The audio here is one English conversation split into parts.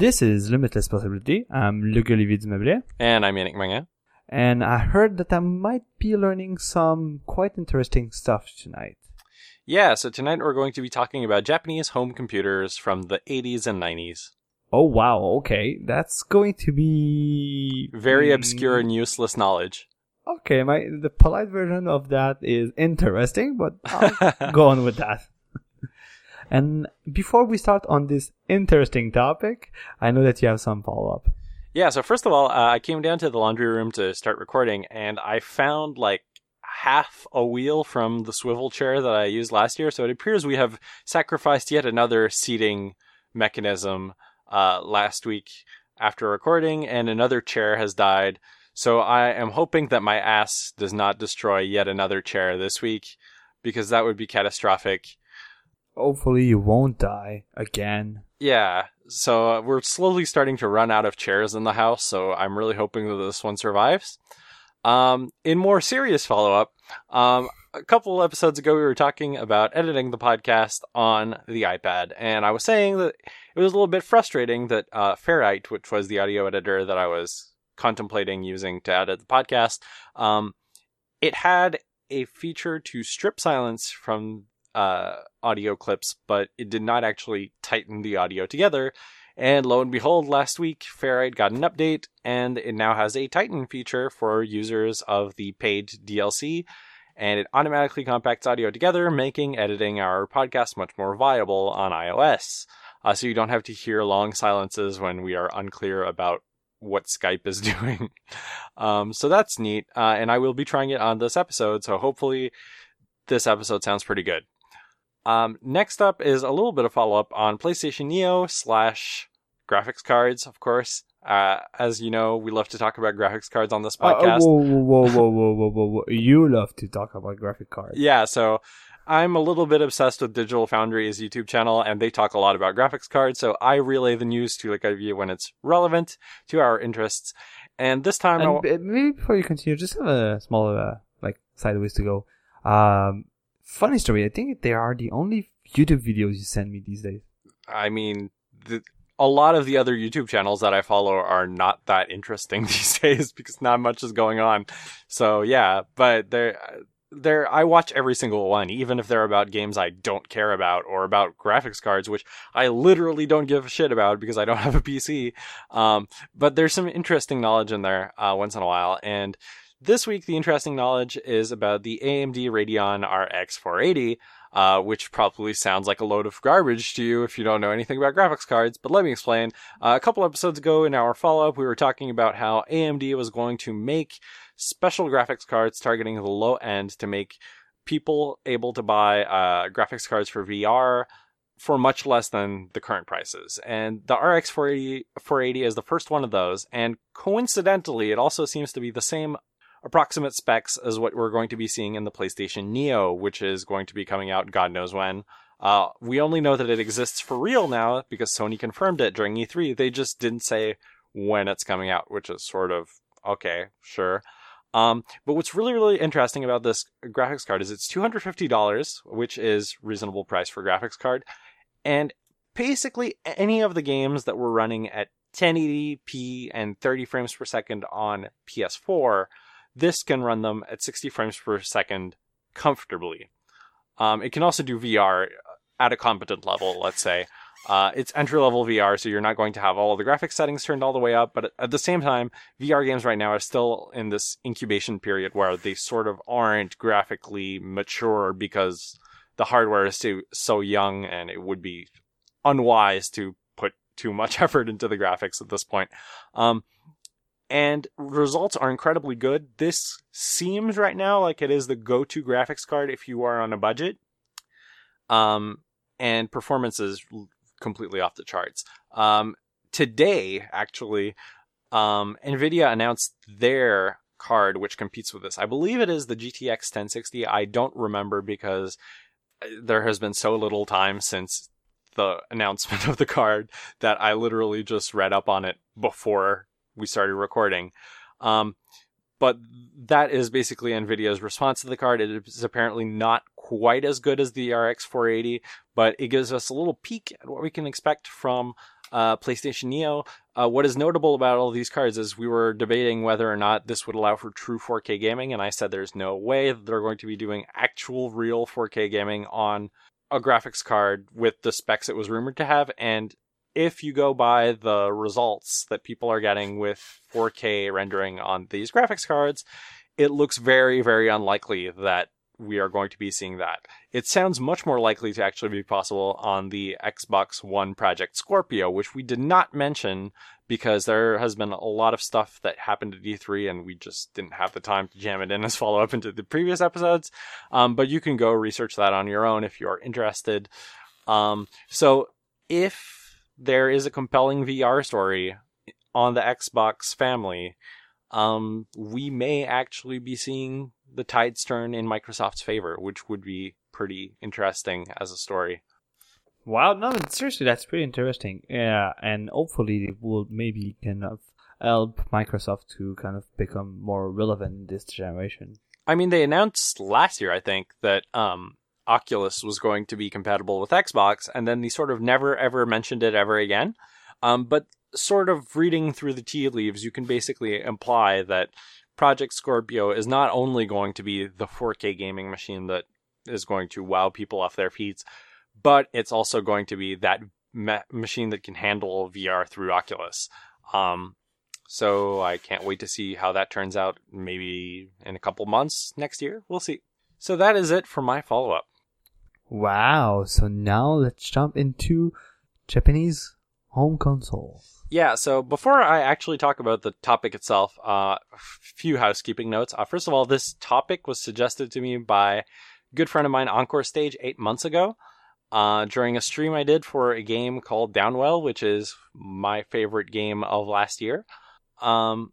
This is Limitless Possibility. I'm Luc Olivier. And I'm Yannick Manga. And I heard that I might be learning some quite interesting stuff tonight. Yeah, so tonight we're going to be talking about Japanese home computers from the 80s and 90s. Oh wow, okay. That's going to be Very obscure and useless knowledge. Okay, my the polite version of that is interesting, but I'll go on with that. And before we start on this interesting topic, I know that you have some follow up. Yeah, so first of all, uh, I came down to the laundry room to start recording, and I found like half a wheel from the swivel chair that I used last year. So it appears we have sacrificed yet another seating mechanism uh, last week after recording, and another chair has died. So I am hoping that my ass does not destroy yet another chair this week, because that would be catastrophic. Hopefully, you won't die again. Yeah, so uh, we're slowly starting to run out of chairs in the house, so I'm really hoping that this one survives. Um, in more serious follow up, um, a couple episodes ago, we were talking about editing the podcast on the iPad, and I was saying that it was a little bit frustrating that uh, Ferrite, which was the audio editor that I was contemplating using to edit the podcast, um, it had a feature to strip silence from uh, audio clips, but it did not actually tighten the audio together. And lo and behold, last week, Ferrite got an update, and it now has a Tighten feature for users of the paid DLC, and it automatically compacts audio together, making editing our podcast much more viable on iOS. Uh, so you don't have to hear long silences when we are unclear about what Skype is doing. um, so that's neat, uh, and I will be trying it on this episode, so hopefully this episode sounds pretty good. Um, next up is a little bit of follow up on PlayStation Neo slash graphics cards, of course. Uh, as you know, we love to talk about graphics cards on this Uh, podcast. whoa, whoa, whoa, whoa, whoa, whoa, whoa, whoa! You love to talk about graphic cards. Yeah, so I'm a little bit obsessed with Digital Foundry's YouTube channel, and they talk a lot about graphics cards. So I relay the news to like you when it's relevant to our interests. And this time, And b- maybe before you continue, just have a small uh, like sideways to go. Um, funny story. I think they are the only YouTube videos you send me these days. I mean, the, a lot of the other YouTube channels that I follow are not that interesting these days because not much is going on. So yeah, but they're they're I watch every single one, even if they're about games I don't care about or about graphics cards, which I literally don't give a shit about because I don't have a PC. Um, but there's some interesting knowledge in there uh, once in a while, and this week the interesting knowledge is about the AMD Radeon RX 480 uh, which probably sounds like a load of garbage to you if you don't know anything about graphics cards. But let me explain. Uh, a couple episodes ago in our follow up, we were talking about how AMD was going to make special graphics cards targeting the low end to make people able to buy uh, graphics cards for VR for much less than the current prices. And the RX 480, 480 is the first one of those. And coincidentally, it also seems to be the same approximate specs as what we're going to be seeing in the PlayStation Neo, which is going to be coming out God knows when. Uh, we only know that it exists for real now because Sony confirmed it during E3. They just didn't say when it's coming out, which is sort of okay, sure. Um, but what's really, really interesting about this graphics card is it's $250, which is reasonable price for graphics card. And basically any of the games that were running at 1080p and 30 frames per second on PS4 this can run them at 60 frames per second comfortably. Um, it can also do VR at a competent level, let's say. Uh, it's entry level VR, so you're not going to have all of the graphics settings turned all the way up, but at the same time, VR games right now are still in this incubation period where they sort of aren't graphically mature because the hardware is too, so young and it would be unwise to put too much effort into the graphics at this point. Um, and results are incredibly good. This seems right now like it is the go-to graphics card if you are on a budget. Um, and performance is completely off the charts. Um, today, actually, um, Nvidia announced their card which competes with this. I believe it is the GTX 1060. I don't remember because there has been so little time since the announcement of the card that I literally just read up on it before we started recording. Um, but that is basically NVIDIA's response to the card. It is apparently not quite as good as the RX 480, but it gives us a little peek at what we can expect from uh, PlayStation Neo. Uh, what is notable about all these cards is we were debating whether or not this would allow for true 4K gaming, and I said there's no way that they're going to be doing actual real 4K gaming on a graphics card with the specs it was rumored to have. And if you go by the results that people are getting with 4K rendering on these graphics cards, it looks very, very unlikely that we are going to be seeing that. It sounds much more likely to actually be possible on the Xbox One Project Scorpio, which we did not mention because there has been a lot of stuff that happened at E3 and we just didn't have the time to jam it in as follow up into the previous episodes. Um, but you can go research that on your own if you're interested. Um, so if there is a compelling VR story on the Xbox family, um, we may actually be seeing the tides turn in Microsoft's favor, which would be pretty interesting as a story. Wow, no, seriously, that's pretty interesting. Yeah, and hopefully it will maybe kind of help Microsoft to kind of become more relevant in this generation. I mean, they announced last year, I think, that um, Oculus was going to be compatible with Xbox, and then they sort of never ever mentioned it ever again. Um, but sort of reading through the tea leaves, you can basically imply that Project Scorpio is not only going to be the 4K gaming machine that is going to wow people off their feet, but it's also going to be that ma- machine that can handle VR through Oculus. Um, so I can't wait to see how that turns out. Maybe in a couple months next year, we'll see. So that is it for my follow up. Wow. So now let's jump into Japanese home console. Yeah, so before I actually talk about the topic itself, uh, a few housekeeping notes. Uh, first of all, this topic was suggested to me by a good friend of mine, Encore Stage, eight months ago uh, during a stream I did for a game called Downwell, which is my favorite game of last year. Um,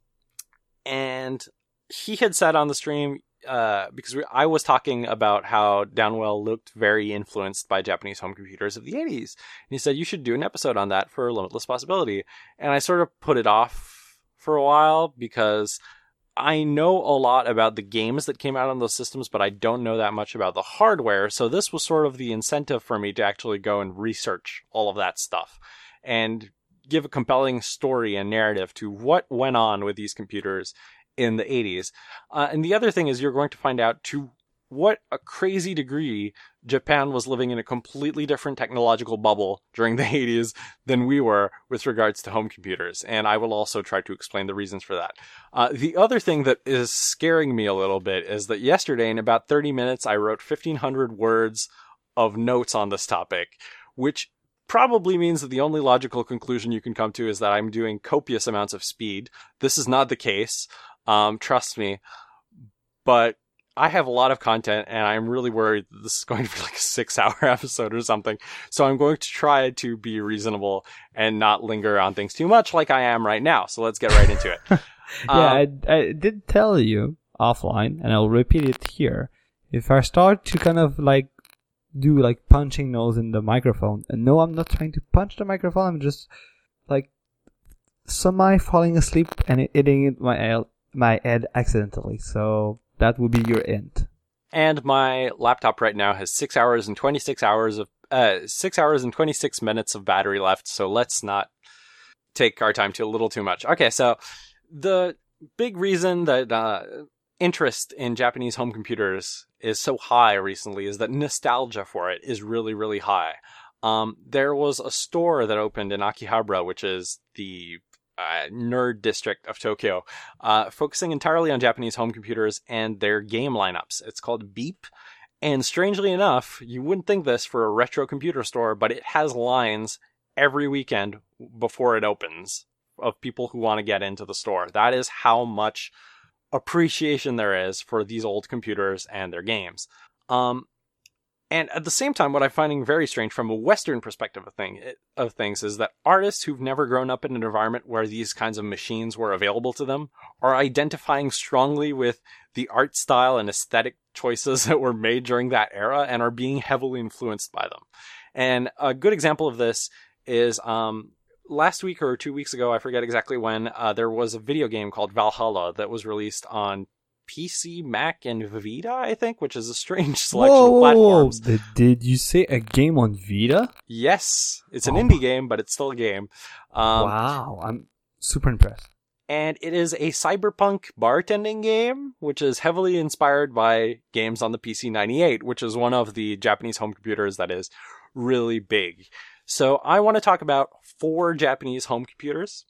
and he had said on the stream, uh, because we, I was talking about how Downwell looked very influenced by Japanese home computers of the 80s. And he said, you should do an episode on that for Limitless Possibility. And I sort of put it off for a while because I know a lot about the games that came out on those systems, but I don't know that much about the hardware. So this was sort of the incentive for me to actually go and research all of that stuff and give a compelling story and narrative to what went on with these computers in the 80s. Uh, and the other thing is you're going to find out to what a crazy degree Japan was living in a completely different technological bubble during the 80s than we were with regards to home computers. And I will also try to explain the reasons for that. Uh, the other thing that is scaring me a little bit is that yesterday, in about 30 minutes, I wrote 1,500 words of notes on this topic, which probably means that the only logical conclusion you can come to is that I'm doing copious amounts of speed. This is not the case. Um, trust me. But I have a lot of content and I'm really worried this is going to be like a six hour episode or something. So I'm going to try to be reasonable and not linger on things too much like I am right now. So let's get right into it. yeah, um, I, I did tell you offline and I'll repeat it here. If I start to kind of like do like punching nose in the microphone, and no, I'm not trying to punch the microphone, I'm just like semi falling asleep and hitting my, my head accidentally. So that would be your end. And my laptop right now has six hours and 26 hours of, uh, six hours and 26 minutes of battery left. So let's not take our time to a little too much. Okay. So the big reason that, uh, interest in Japanese home computers is so high recently is that nostalgia for it is really, really high. Um, there was a store that opened in Akihabara, which is the uh, nerd district of Tokyo, uh, focusing entirely on Japanese home computers and their game lineups. It's called Beep. And strangely enough, you wouldn't think this for a retro computer store, but it has lines every weekend before it opens of people who want to get into the store. That is how much appreciation there is for these old computers and their games. Um, and at the same time, what I'm finding very strange from a Western perspective of, thing, of things is that artists who've never grown up in an environment where these kinds of machines were available to them are identifying strongly with the art style and aesthetic choices that were made during that era and are being heavily influenced by them. And a good example of this is um, last week or two weeks ago, I forget exactly when, uh, there was a video game called VA-11 Hall-A that was released on PC, Mac, and Vita, I think, which is a strange selection whoa, of whoa, whoa. Did, did you say a game on Vita? Yes, it's an Oh indie game, but it's still a game. Um, wow, I'm super impressed. and it is a cyberpunk bartending game, which is heavily inspired by games on the PC 98, which is one of the Japanese home computers that is really big. So I want to talk about four Japanese home computers.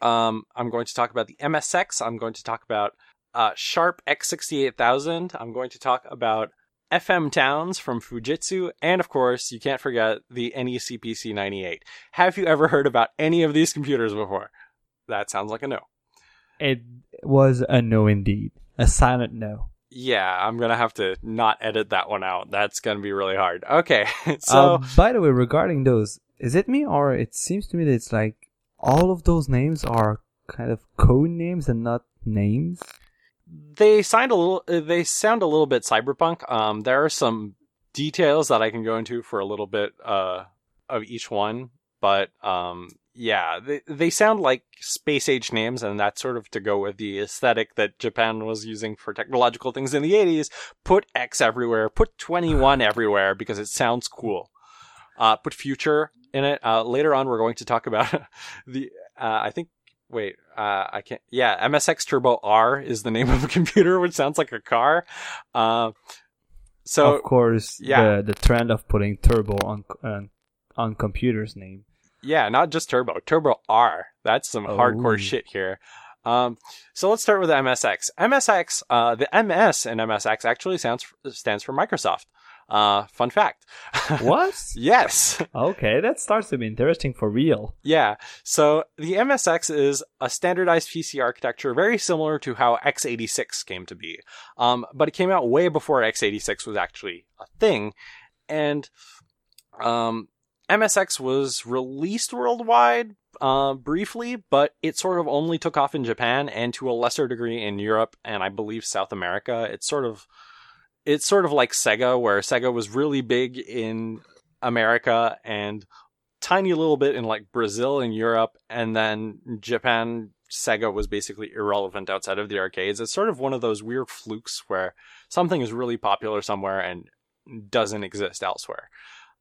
Um, I'm going to talk about the MSX. I'm going to talk about uh, Sharp X68000. I'm going to talk about FM Towns from Fujitsu, and of course, you can't forget the NEC PC 98. Have you ever heard about any of these computers before? That sounds like a no. It was a no indeed. A silent no. Yeah, I'm gonna have to not edit that one out. That's gonna be really hard. Okay, so uh, by the way, regarding those, is it me or it seems to me that it's like all of those names are kind of code names and not names? They signed a little. uh, They sound a little bit cyberpunk. Um, there are some details that I can go into for a little bit uh of each one, but um, yeah, they they sound like space age names, and that's sort of to go with the aesthetic that Japan was using for technological things in the 80s. Put X everywhere, put 21 everywhere because it sounds cool. Uh, put future in it. Uh, later on, we're going to talk about the. Uh, I think. Wait, uh, I can't. Yeah, MSX Turbo R is the name of a computer, which sounds like a car. Uh, so of course, yeah. the the trend of putting turbo on on, on computers name. Yeah, not just Turbo. Turbo R. That's some Oh. hardcore shit here. Um, so let's start with MSX. MSX, uh, the MS in MSX actually sounds stands for Microsoft. Uh, fun fact. What? yes. okay, that starts to be interesting for real. Yeah. So the MSX is a standardized PC architecture very similar to how x86 came to be. Um, but it came out way before x86 was actually a thing. And um, MSX was released worldwide uh, briefly, but it sort of only took off in Japan and to a lesser degree in Europe and I believe South America. It's sort of it's sort of like Sega, where Sega was really big in America and tiny little bit in like Brazil and Europe, and then Japan. Sega was basically irrelevant outside of the arcades. It's sort of one of those weird flukes where something is really popular somewhere and doesn't exist elsewhere.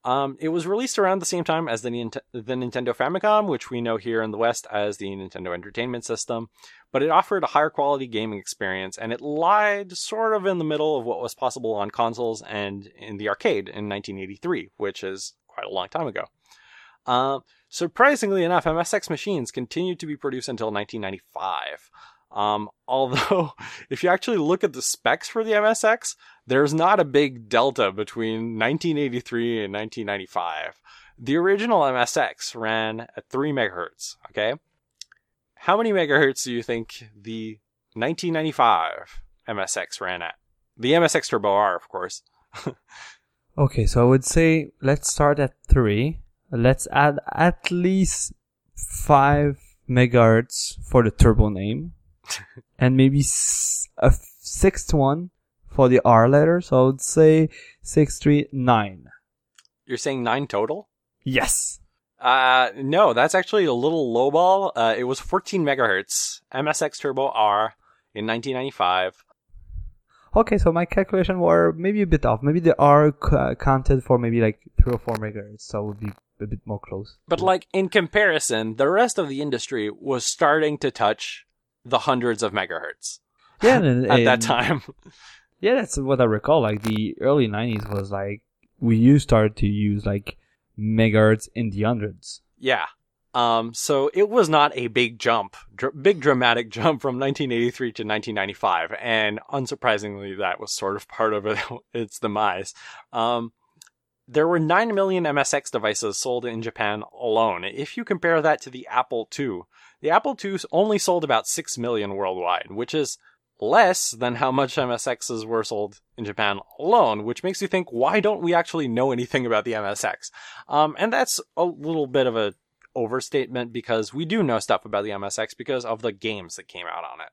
Um, it was released around the same time as the, the Nintendo Famicom, which we know here in the West as the Nintendo Entertainment System, but it offered a higher quality gaming experience and it lied sort of in the middle of what was possible on consoles and in the arcade in 1983, which is quite a long time ago. Uh, surprisingly enough, MSX machines continued to be produced until 1995. Um, although, if you actually look at the specs for the MSX, there's not a big delta between 1983 and 1995. The original MSX ran at 3 megahertz, okay? How many megahertz do you think the 1995 MSX ran at? The MSX Turbo R, of course. Okay, so I would say let's start at three. Let's add at least five megahertz for the turbo name, and maybe a sixth one for the R letter. So I would say six, three, nine. You're saying 9 total? Yes. Uh, no, that's actually a little lowball. Uh, it was 14 megahertz. MSX Turbo R in 1995. Okay, so my calculation were maybe a bit off. Maybe the R c- counted for maybe like three or four megahertz, so it would be a bit more close. But like in comparison, the rest of the industry was starting to touch the hundreds of megahertz Yeah, and, at that time. Yeah, that's what I recall. Like the early '90s was like we used started to use like megahertz in the hundreds. yeah. Um, so it was not a big jump, dr- big dramatic jump from 1983 to 1995, and unsurprisingly, that was sort of part of it, its demise. Um, there were 9 million MSX devices sold in Japan alone. If you compare that to the Apple II, the Apple II only sold about 6 million worldwide, which is less than how much MSXs were sold in Japan alone, which makes you think, why don't we actually know anything about the MSX? Um, and that's a little bit of a overstatement because we do know stuff about the MSX because of the games that came out on it.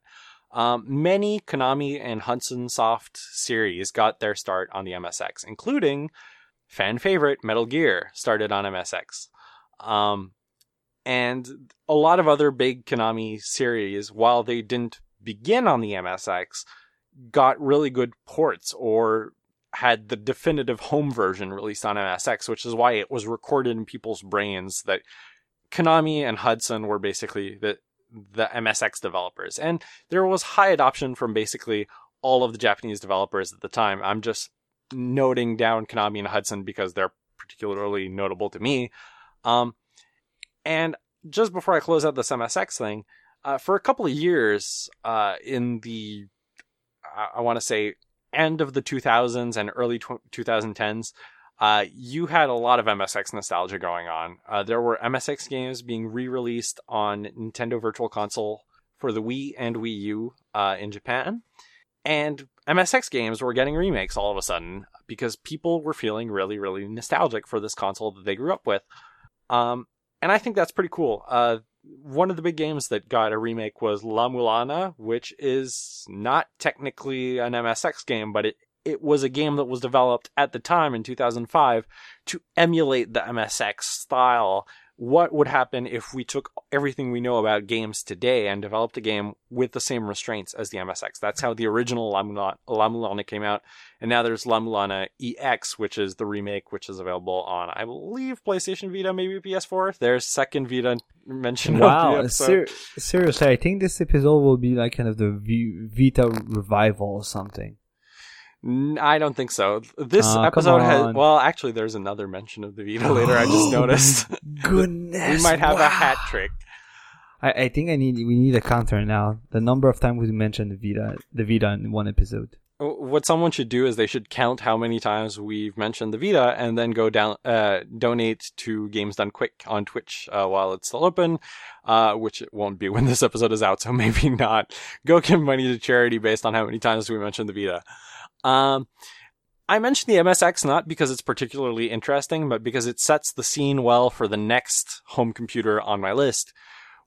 Um, many Konami and Hudson Soft series got their start on the MSX, including fan favorite Metal Gear started on MSX. Um, And a lot of other big Konami series, while they didn't begin on the MSX, got really good ports or had the definitive home version released on MSX, which is why it was recorded in people's brains that Konami and Hudson were basically the the MSX developers. And there was high adoption from basically all of the Japanese developers at the time. I'm just noting down Konami and Hudson because they're particularly notable to me. Um, and just before I close out this MSX thing, uh, for a couple of years uh, in the, I, I want to say, end of the 2000s and early tw- 2010s, uh, you had a lot of MSX nostalgia going on. Uh, there were MSX games being re-released on Nintendo Virtual Console for the Wii and Wii U uh, in Japan, and MSX games were getting remakes all of a sudden because people were feeling really, really nostalgic for this console that they grew up with. Um, and I think that's pretty cool. One of the big games that got a remake was La Mulana, which is not technically an MSX game, but it it was a game that was developed at the time in 2005 to emulate the MSX style. What would happen if we took everything we know about games today and developed a game with the same restraints as the MSX? That's how the original La Mulana, came out. And now there's La Mulana EX, which is the remake, which is available on, I believe, PlayStation Vita, maybe PS4. There's second Vita mention wow. Ser- seriously, I think this episode will be like kind of the v- Vita revival or something. I don't think so. This Oh, episode has well, actually, there's another mention of the Vita later. I just noticed. Goodness, we might have a hat trick. I, I think I need we need a counter now. The number of times we mentioned the Vita, the Vita in one episode. What someone should do is they should count how many times we've mentioned the Vita, and then go down, uh, donate to Games Done Quick on Twitch uh, while it's still open, uh, which it won't be when this episode is out, so maybe not. Go give money to charity based on how many times we mentioned the Vita. Um, I mentioned the MSX not because it's particularly interesting, but because it sets the scene well for the next home computer on my list,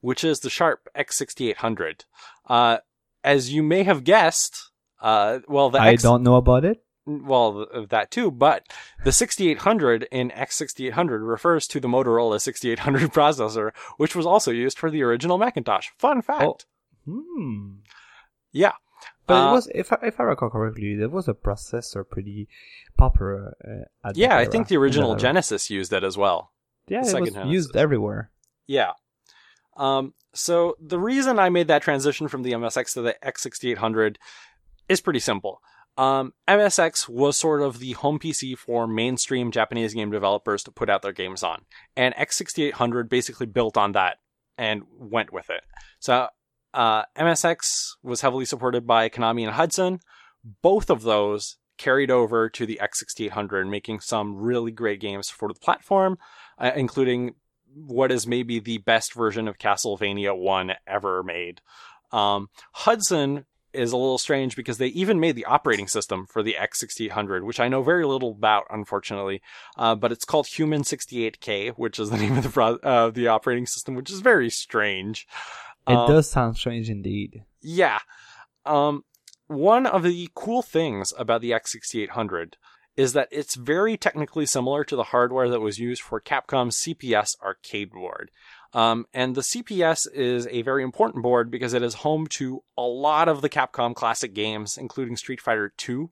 which is the Sharp X68000. Uh, as you may have guessed, uh, well, the I X- don't know about it. well, that too, but the 68000 in X68000 refers to the Motorola 68000 processor, which was also used for the original Macintosh. Fun fact. Hmm. Yeah. But Uh, it was, if I, if I recall correctly, there was a processor pretty popular. Uh, at Yeah, that I think the original. Genesis used it as well. Yeah, it was second used everywhere. Yeah. Um, so the reason I made that transition from the MSX to the X68000 is pretty simple. Um, MSX was sort of the home PC for mainstream Japanese game developers to put out their games on. And X68000 basically built on that and went with it. So, uh, MSX was heavily supported by Konami and Hudson. Both of those carried over to the X68000, making some really great games for the platform, uh, including what is maybe the best version of Castlevania 1 ever made. Um, Hudson is a little strange because they even made the operating system for the X68000, which I know very little about, unfortunately. Uh, but it's called Human 68K, which is the name of the uh, the operating system, which is very strange. It Um, does sound strange indeed. yeah. Um, one of the cool things about the X68000 is that it's very technically similar to the hardware that was used for Capcom's CPS arcade board. Um, and the CPS is a very important board because it is home to a lot of the Capcom classic games, including Street Fighter II.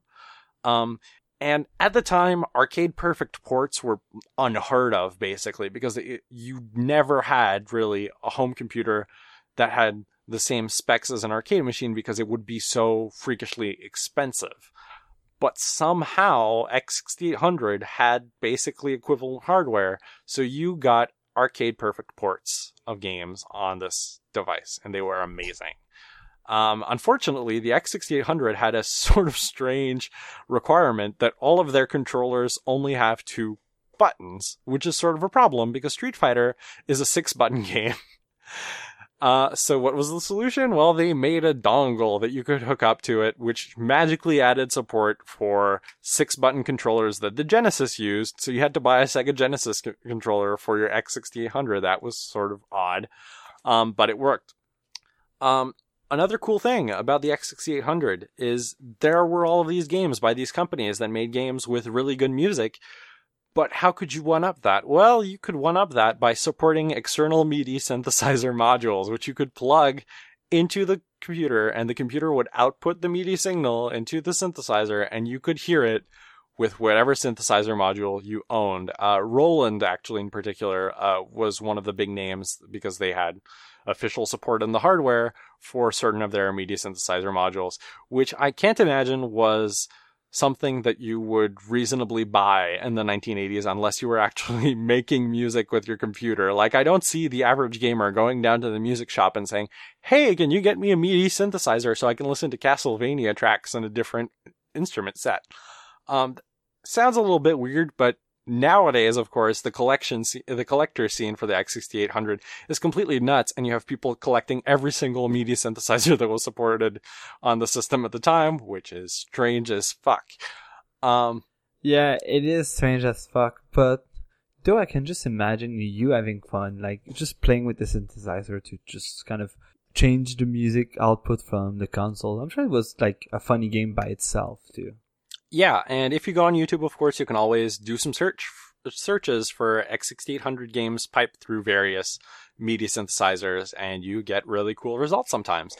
Um, and at the time, arcade perfect ports were unheard of, basically, because it, you never had really a home computer that had the same specs as an arcade machine because it would be so freakishly expensive. But somehow X68000 had basically equivalent hardware, so you got arcade perfect ports of games on this device, and they were amazing. Um, unfortunately, the X68000 had a sort of strange requirement that all of their controllers only have two buttons, which is sort of a problem because Street Fighter is a six button game. Uh, so what was the solution? Well, they made a dongle that you could hook up to it, which magically added support for six button controllers that the Genesis used. So you had to buy a Sega Genesis c- controller for your X68000. That was sort of odd. Um, but it worked. Um, another cool thing about the X68000 is there were all of these games by these companies that made games with really good music, But how could you one up that? Well, you could one up that by supporting external MIDI synthesizer modules, which you could plug into the computer and the computer would output the MIDI signal into the synthesizer and you could hear it with whatever synthesizer module you owned. Uh, Roland, actually, in particular, uh, was one of the big names because they had official support in the hardware for certain of their MIDI synthesizer modules, which I can't imagine was something that you would reasonably buy in the 1980s unless you were actually making music with your computer. Like, I don't see the average gamer going down to the music shop and saying, Hey, can you get me a MIDI synthesizer so I can listen to Castlevania tracks in a different instrument set? Um, sounds a little bit weird, but nowadays, of course, the collection, the collector scene for the X68000 is completely nuts, and you have people collecting every single MIDI synthesizer that was supported on the system at the time, which is strange as fuck. Um, yeah, it is strange as fuck, but though I can just imagine you having fun, like just playing with the synthesizer to just kind of change the music output from the console. I'm sure it was like a funny game by itself too. Yeah, and if you go on YouTube, of course, you can always do some search searches for X68000 games piped through various MIDI synthesizers, and you get really cool results sometimes.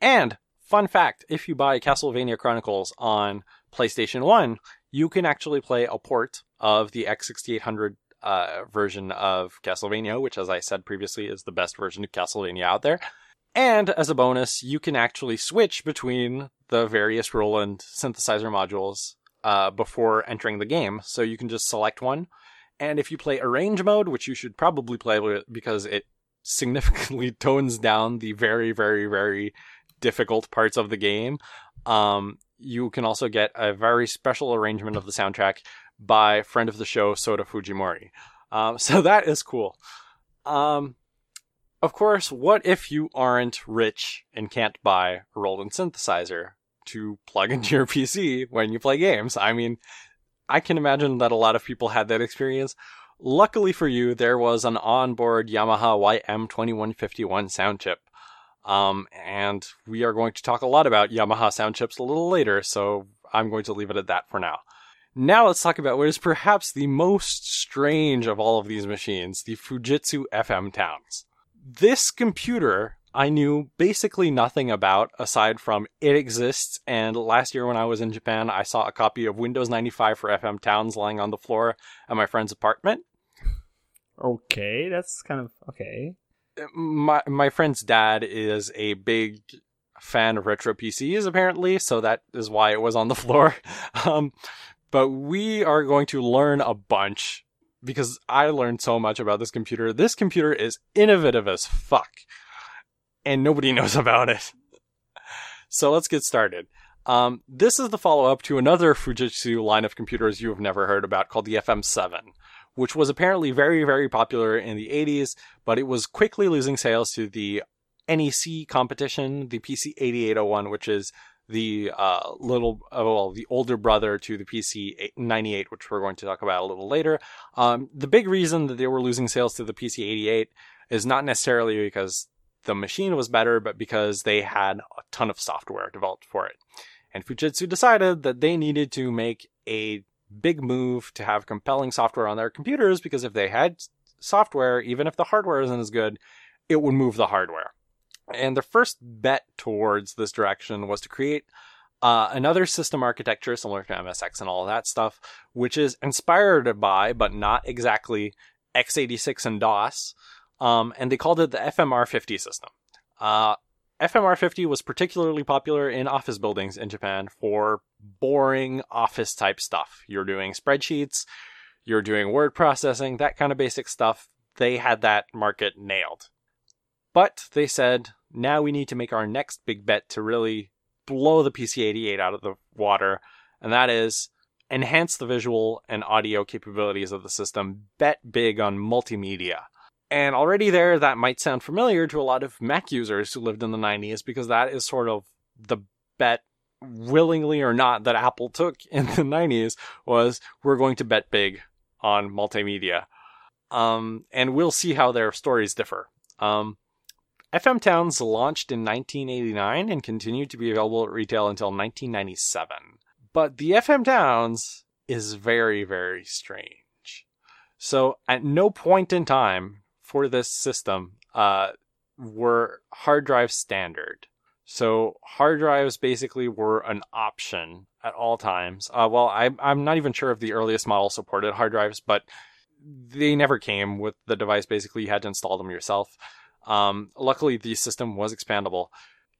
And fun fact: if you buy Castlevania Chronicles on PlayStation One, you can actually play a port of the X68000 uh, version of Castlevania, which, as I said previously, is the best version of Castlevania out there. And as a bonus, you can actually switch between the various Roland synthesizer modules uh, before entering the game. So you can just select one. And if you play arrange mode, which you should probably play because it significantly tones down the very, very, very difficult parts of the game, um, you can also get a very special arrangement of the soundtrack by friend of the show, Sota Fujimori. Um, so that is cool. Um, of course, what if you aren't rich and can't buy a Roland synthesizer to plug into your PC when you play games? I mean, I can imagine that a lot of people had that experience. Luckily for you, there was an onboard Yamaha YM2151 sound chip. Um, and we are going to talk a lot about Yamaha sound chips a little later, so I'm going to leave it at that for now. Now let's talk about what is perhaps the most strange of all of these machines, the Fujitsu FM Towns this computer I knew basically nothing about aside from it exists. And last year when I was in Japan, I saw a copy of Windows 95 for FM Towns lying on the floor at my friend's apartment. Okay, that's kind of okay. My my friend's dad is a big fan of retro PCs apparently, so that is why it was on the floor. Um, but we are going to learn a bunch because I learned so much about this computer. This computer is innovative as fuck, and nobody knows about it. So let's get started. Um, this is the follow up to another Fujitsu line of computers you have never heard about called the FM7, which was apparently very, very popular in the 80s, but it was quickly losing sales to the NEC competition, the PC 8801, which is the uh, little, uh, well, the older brother to the PC 98, which we're going to talk about a little later. Um, the big reason that they were losing sales to the PC 88 is not necessarily because the machine was better, but because they had a ton of software developed for it. And Fujitsu decided that they needed to make a big move to have compelling software on their computers because if they had software, even if the hardware isn't as good, it would move the hardware. And the first bet towards this direction was to create uh, another system architecture similar to MSX and all that stuff, which is inspired by, but not exactly, x86 and DOS. Um, and they called it the FMR50 system. Uh, FMR50 was particularly popular in office buildings in Japan for boring office type stuff. You're doing spreadsheets, you're doing word processing, that kind of basic stuff. They had that market nailed. But they said, now we need to make our next big bet to really blow the PC88 out of the water, and that is enhance the visual and audio capabilities of the system, bet big on multimedia. And already there, that might sound familiar to a lot of Mac users who lived in the 90s because that is sort of the bet, willingly or not, that Apple took in the 90s was we're going to bet big on multimedia. Um, and we'll see how their stories differ. Um, FM Towns launched in 1989 and continued to be available at retail until 1997. But the FM Towns is very, very strange. So at no point in time for this system uh, were hard drives standard. So hard drives basically were an option at all times. Uh, well, I, I'm not even sure if the earliest model supported hard drives, but they never came with the device. Basically, you had to install them yourself. Um, luckily, the system was expandable.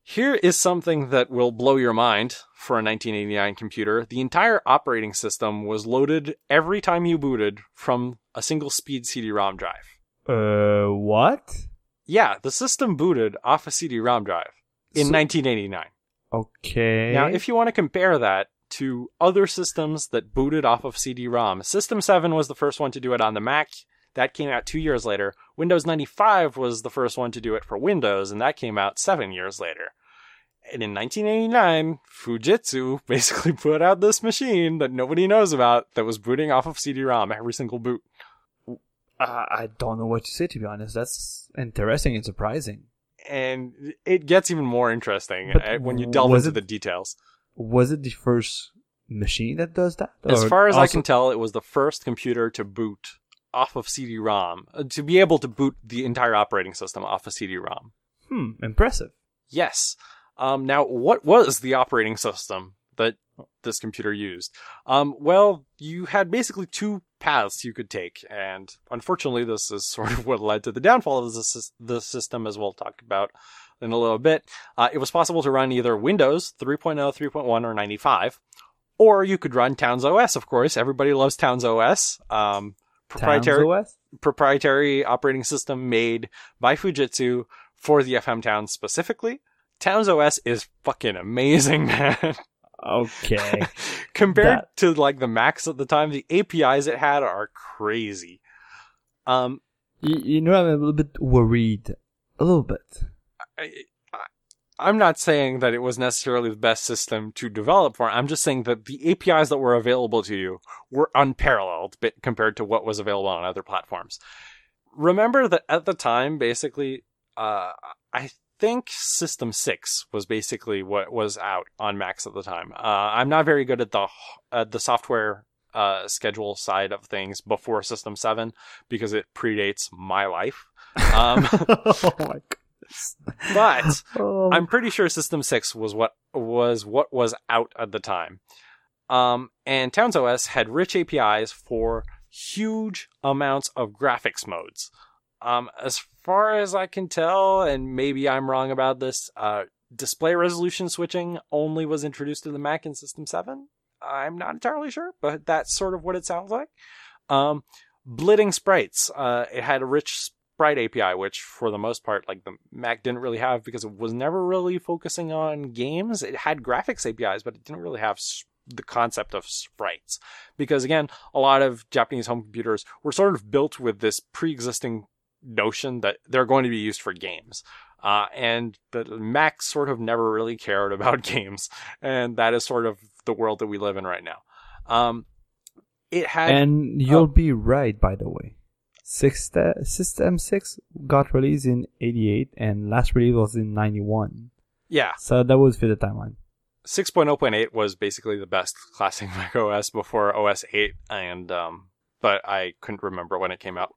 Here is something that will blow your mind for a 1989 computer. The entire operating system was loaded every time you booted from a single speed CD-ROM drive. Uh, what? Yeah, the system booted off a CD-ROM drive in So- 1989. Okay. Now, if you want to compare that to other systems that booted off of CD-ROM, System 7 was the first one to do it on the Mac. That came out two years later. Windows 95 was the first one to do it for Windows, and that came out seven years later. And in 1989, Fujitsu basically put out this machine that nobody knows about that was booting off of CD-ROM every single boot. I I don't know what to say to be honest. That's interesting and surprising. And it gets even more interesting But uh, when you delve into it- the details. Was it the first machine that does that? As far as I can tell, it was the first computer to boot off of CD-ROM, uh, to be able to boot the entire operating system off of CD-ROM. Hmm, impressive. Yes. Um, now, what was the operating system that this computer used? Um, well, you had basically two paths you could take, and unfortunately, this is sort of what led to the downfall of the, system, as we'll talk about in a little bit. Uh, it was possible to run either Windows 3.0, 3.1, or 95, or you could run Towns OS, of course. Everybody loves Towns OS. Um, proprietary Towns OS? proprietary operating system made by Fujitsu for the FM Towns specifically. Towns OS is fucking amazing, man. Okay. Compared That- to like the Macs at the time, the APIs it had are crazy. Um, you, you know, I'm a little bit worried. A little bit. I, I'm not saying that it was necessarily the best system to develop for. I'm just saying that the APIs that were available to you were unparalleled bit compared to what was available on other platforms. Remember that at the time, basically, uh, I think System 6 was basically what was out on Macs at the time. Uh, I'm not very good at the, the software uh, schedule side of things before System 7 because it predates my life. Um, oh my but Oh, I'm pretty sure System 6 was what was what was out at the time. Um, and Towns OS had rich APIs for huge amounts of graphics modes. Um, as far as I can tell, and maybe I'm wrong about this, uh, display resolution switching only was introduced in the Mac in System 7. I'm not entirely sure, but that's sort of what it sounds like. Um, blitting sprites. Uh, it had a rich sprite API, which for the most part, like the Mac didn't really have because it was never really focusing on games. It had graphics APIs, but it didn't really have s- the concept of sprites. Because again, a lot of Japanese home computers were sort of built with this pre-existing notion that they're going to be used for games. Uh, and the Mac sort of never really cared about games. And that is sort of the world that we live in right now. Um, it had and you'll oh. be right, by the way. Six, System 6 got released in 88 and last release was in 91. yeah, So that was fit the timeline. 6.0.8 was basically the best classic Mac OS before OS 8, and um, but I couldn't remember when it came out.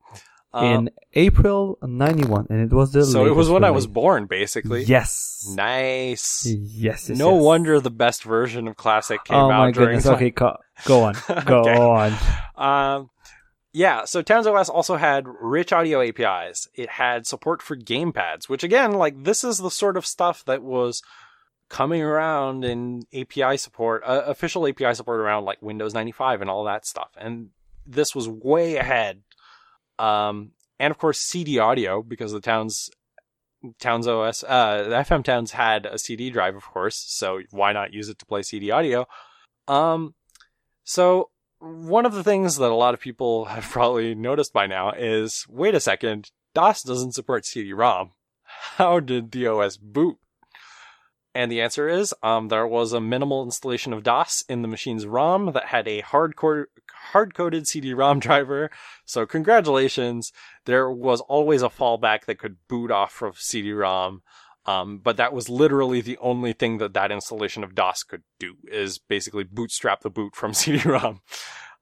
Um, in April 91 and it was the so it was when I was born, basically. Yes. Nice. Yes, yes, no yes. wonder the best version of Classic came Oh out my during. goodness. Okay, co- go on. Go Okay. on. Um, yeah, so Towns OS also had rich audio APIs. It had support for gamepads, which again, like this is the sort of stuff that was coming around in API support, uh, official API support around like Windows 95 and all that stuff. And this was way ahead. Um, and of course CD audio because the Towns Towns OS, uh, the FM Towns had a CD drive, of course, so why not use it to play CD audio? Um, so one of the things that a lot of people have probably noticed by now is, wait a second, DOS doesn't support CD-ROM. How did the OS boot? And the answer is, um, there was a minimal installation of DOS in the machine's ROM that had a hardcore, hard-coded CD-ROM driver. So congratulations, there was always a fallback that could boot off of CD-ROM. Um, but that was literally the only thing that that installation of DOS could do is basically bootstrap the boot from CD-ROM.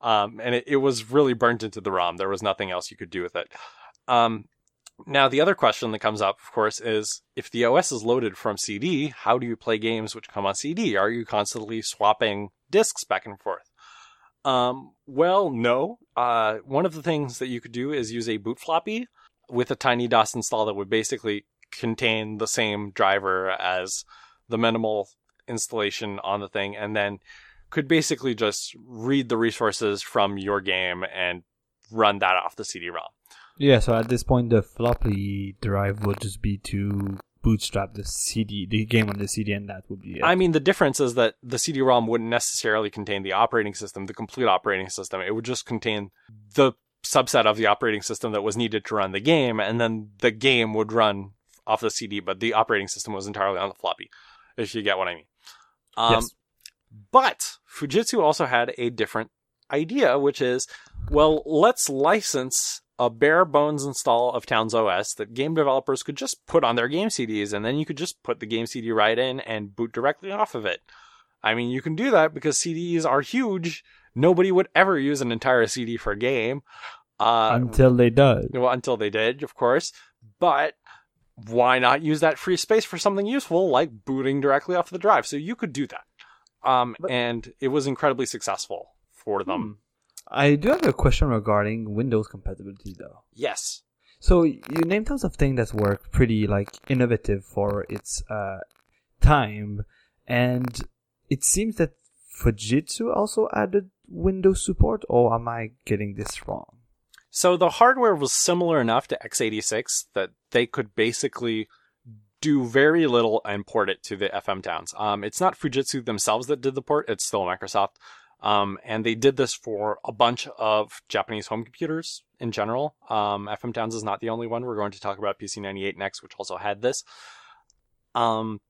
Um, and it, it was really burnt into the ROM. There was nothing else you could do with it. Um, now, the other question that comes up, of course, is if the OS is loaded from CD, how do you play games which come on CD? Are you constantly swapping disks back and forth? Um, well, no. Uh, one of the things that you could do is use a boot floppy with a tiny DOS install that would basically contain the same driver as the minimal installation on the thing, and then could basically just read the resources from your game and run that off the CD-ROM. Yeah, so at this point, the floppy drive would just be to bootstrap the CD, the game on the CD, and that would be it. I mean, the difference is that the CD-ROM wouldn't necessarily contain the operating system, the complete operating system. It would just contain the subset of the operating system that was needed to run the game, and then the game would run off the CD, but the operating system was entirely on the floppy, if you get what I mean. Um, Yes. But Fujitsu also had a different idea, which is, well, let's license a bare bones install of Towns OS that game developers could just put on their game CDs, and then you could just put the game CD right in and boot directly off of it. I mean, you can do that because CDs are huge. Nobody would ever use an entire CD for a game. Uh, Until they does. well, until they did, of course. But why not use that free space for something useful like booting directly off the drive? So you could do that. Um, But- and it was incredibly successful for them. Hmm. I do have a question regarding Windows compatibility, though. Yes. So you named tons of things that were pretty like innovative for its uh, time, and it seems that Fujitsu also added Windows support. Or am I getting this wrong? So the hardware was similar enough to x86 that they could basically do very little and port it to the FM towns. Um, it's not Fujitsu themselves that did the port; it's still Microsoft. Um, and they did this for a bunch of Japanese home computers in general. Um, FM Towns is not the only one. We're going to talk about PC98 next, which also had this. Um,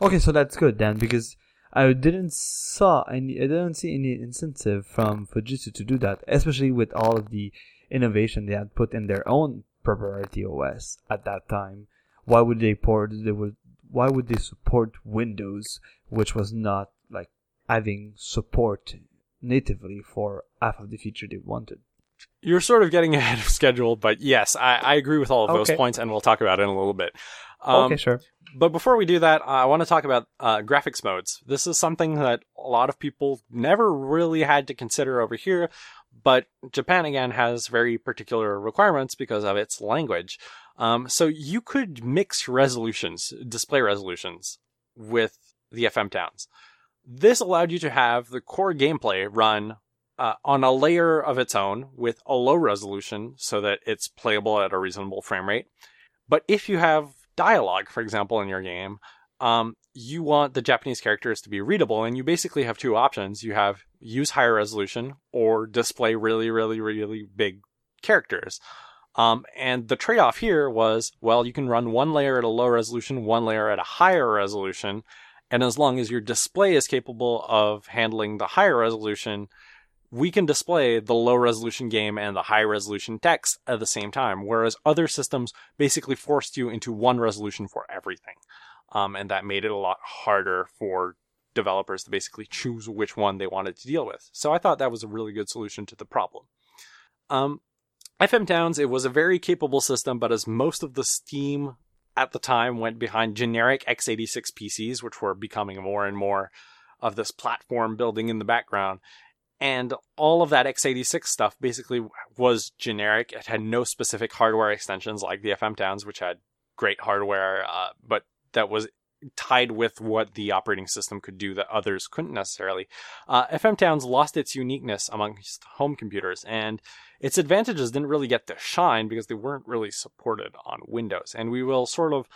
Okay, so that's good then because I didn't saw any, I didn't see any incentive from Fujitsu to do that, especially with all of the innovation they had put in their own proprietary OS at that time. Why would they port? They would. Why would they support Windows, which was not like having support natively for half of the feature they wanted? you're sort of getting ahead of schedule, but yes, I, I agree with all of those points, and we'll talk about it in a little bit. Um, okay, sure. But before we do that, I want to talk about uh, graphics modes. This is something that a lot of people never really had to consider over here, but Japan again has very particular requirements because of its language. Um, so you could mix resolutions, display resolutions, with the FM towns. This allowed you to have the core gameplay run uh, on a layer of its own with a low resolution so that it's playable at a reasonable frame rate. But if you have dialogue, for example, in your game, um, you want the Japanese characters to be readable, and you basically have two options. You have use higher resolution or display really, really, really big characters. Um, and the trade off here was, well, you can run one layer at a low resolution, one layer at a higher resolution. And as long as your display is capable of handling the higher resolution, we can display the low resolution game and the high resolution text at the same time. Whereas other systems basically forced you into one resolution for everything. Um, and that made it a lot harder for developers to basically choose which one they wanted to deal with. So I thought that was a really good solution to the problem. Um, FM Towns, it was a very capable system, but as most of the Steam at the time went behind generic x86 PCs, which were becoming more and more of this platform building in the background. And all of that x86 stuff basically was generic. It had no specific hardware extensions like the FM Towns, which had great hardware, uh, but that was tied with what the operating system could do that others couldn't necessarily. Uh, FM Towns lost its uniqueness amongst home computers, and its advantages didn't really get to shine because they weren't really supported on Windows. And we will sort of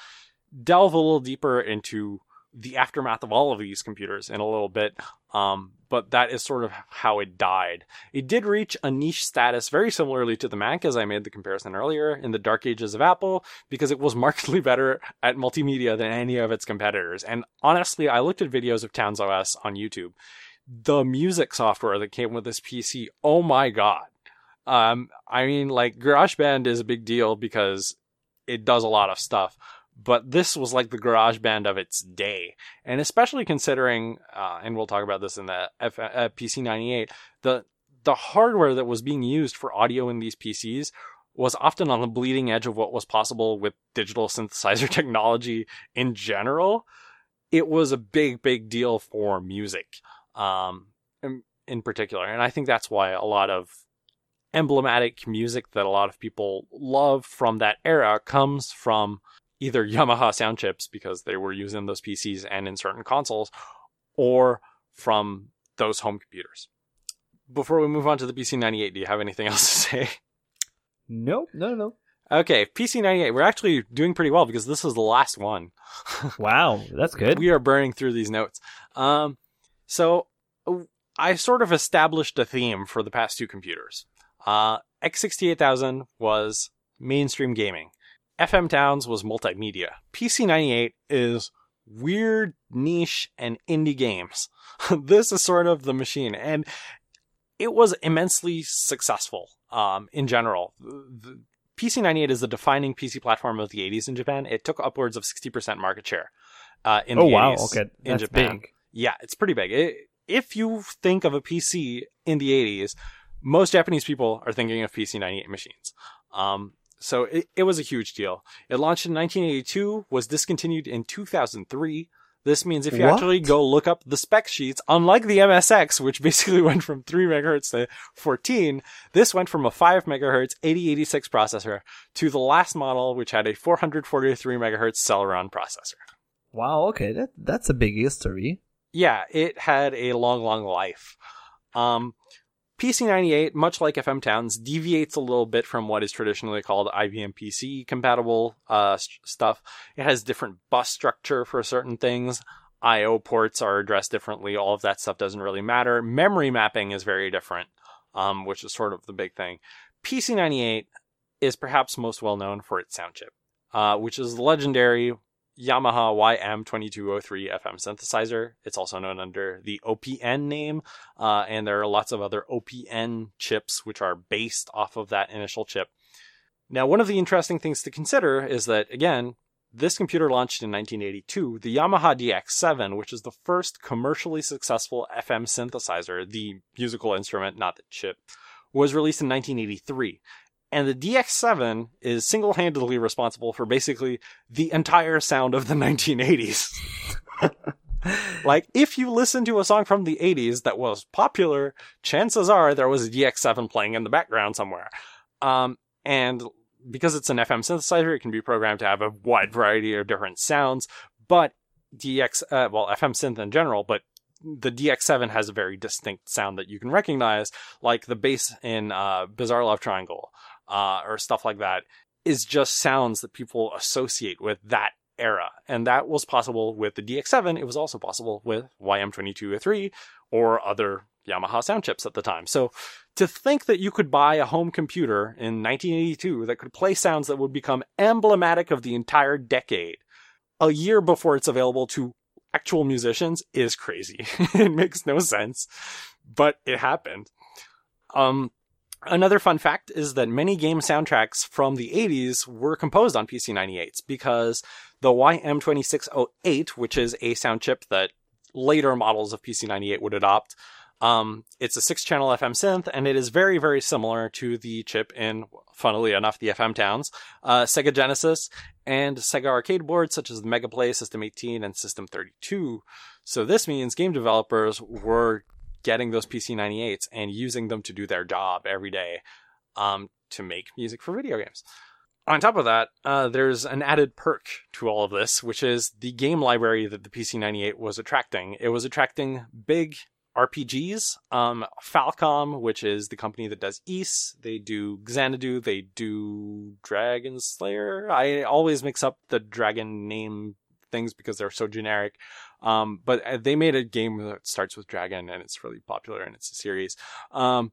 delve a little deeper into the aftermath of all of these computers in a little bit. Um, but that is sort of how it died. It did reach a niche status very similarly to the Mac, as I made the comparison earlier, in the dark ages of Apple, because it was markedly better at multimedia than any of its competitors. And honestly, I looked at videos of Towns OS on YouTube. The music software that came with this PC, oh my god. Um, I mean, like, GarageBand is a big deal because it does a lot of stuff but this was like the garage band of its day and especially considering uh, and we'll talk about this in the F- uh, pc98 the the hardware that was being used for audio in these PCs was often on the bleeding edge of what was possible with digital synthesizer technology in general. It was a big, big deal for music, um, in, in particular. And I think that's why a lot of emblematic music that a lot of people love from that era comes from either Yamaha sound chips because they were used in those PCs and in certain consoles, or from those home computers. Before we move on to the PC98, do you have anything else to say? Nope, no, no. Okay, PC98. We're actually doing pretty well because this is the last one. wow, that's good. We are burning through these notes. Um, so I sort of established a theme for the past two computers. Uh, X68000 was mainstream gaming. FM Towns was multimedia. PC98 is weird, niche, and indie games. this is sort of the machine. And it was immensely successful um, in general. The PC98 is the defining PC platform of the 80s in Japan. It took upwards of 60% market share uh, in oh, the wow. 80s okay. in Japan. big. Yeah, it's pretty big. It, if you think of a PC in the 80s, most Japanese people are thinking of PC98 machines. Um, so it, it was a huge deal. It launched in 1982, was discontinued in 2003. This means if you What? actually go look up the spec sheets, unlike the MSX, which basically went from 3 megahertz to 14, this went from a 5 megahertz 8086 processor to the last model, which had a 443 megahertz Celeron processor. Wow, okay. That that's a big history. yeah, it had a long, long life. Um, PC98, much like FM Towns, deviates a little bit from what is traditionally called IBM PC compatible uh, s- stuff. It has different bus structure for certain things. I/O ports are addressed differently. All of that stuff doesn't really matter. Memory mapping is very different, um, which is sort of the big thing. PC98 is perhaps most well known for its sound chip, uh, which is legendary Yamaha YM2203 FM synthesizer. It's also known under the OPN name, uh, and there are lots of other OPN chips which are based off of that initial chip. Now, one of the interesting things to consider is that, again, this computer launched in 1982. The Yamaha DX7, which is the first commercially successful FM synthesizer, the musical instrument, not the chip, was released in 1983. And the DX7 is single handedly responsible for basically the entire sound of the 1980s. like, if you listen to a song from the 80s that was popular, chances are there was a DX7 playing in the background somewhere. Um, and because it's an FM synthesizer, it can be programmed to have a wide variety of different sounds. But DX, uh, well, FM synth in general, but the DX7 has a very distinct sound that you can recognize, like the bass in uh, Bizarre Love Triangle uh, or stuff like that, is just sounds that people associate with that era. And that was possible with the DX7. It was also possible with YM2203 or other Yamaha sound chips at the time. So to think that you could buy a home computer in 1982 that could play sounds that would become emblematic of the entire decade a year before it's available to actual musicians is crazy. it makes no sense, but it happened. Um, another fun fact is that many game soundtracks from the 80s were composed on PC98s because the YM2608, which is a sound chip that later models of PC98 would adopt, um, it's a six channel FM synth, and it is very, very similar to the chip in, funnily enough, the FM Towns, uh, Sega Genesis, and Sega arcade boards such as the Mega Play, System 18, and System 32. So this means game developers were getting those PC98s and using them to do their job every day um, to make music for video games. On top of that, uh, there's an added perk to all of this, which is the game library that the PC98 was attracting. It was attracting big RPGs. Um, Falcom, which is the company that does Ys, they do Xanadu, they do Dragon Slayer. I always mix up the dragon name things because they're so generic. Um, but uh, they made a game that starts with dragon and it's really popular and it's a series. Um,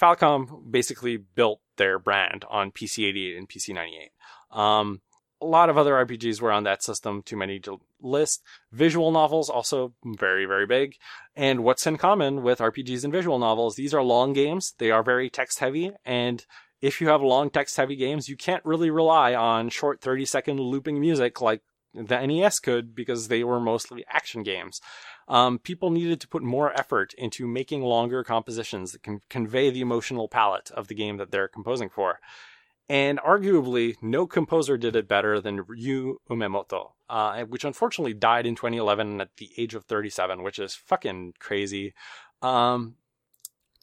Falcom basically built their brand on PC88 and PC98. Um, a lot of other RPGs were on that system, too many to list. Visual novels also very, very big. And what's in common with RPGs and visual novels, these are long games. They are very text heavy. And if you have long text heavy games, you can't really rely on short 30 second looping music like the NES could because they were mostly action games. Um, people needed to put more effort into making longer compositions that can convey the emotional palette of the game that they're composing for. And arguably, no composer did it better than Ryu Umemoto, uh, which unfortunately died in 2011 at the age of 37, which is fucking crazy. Um,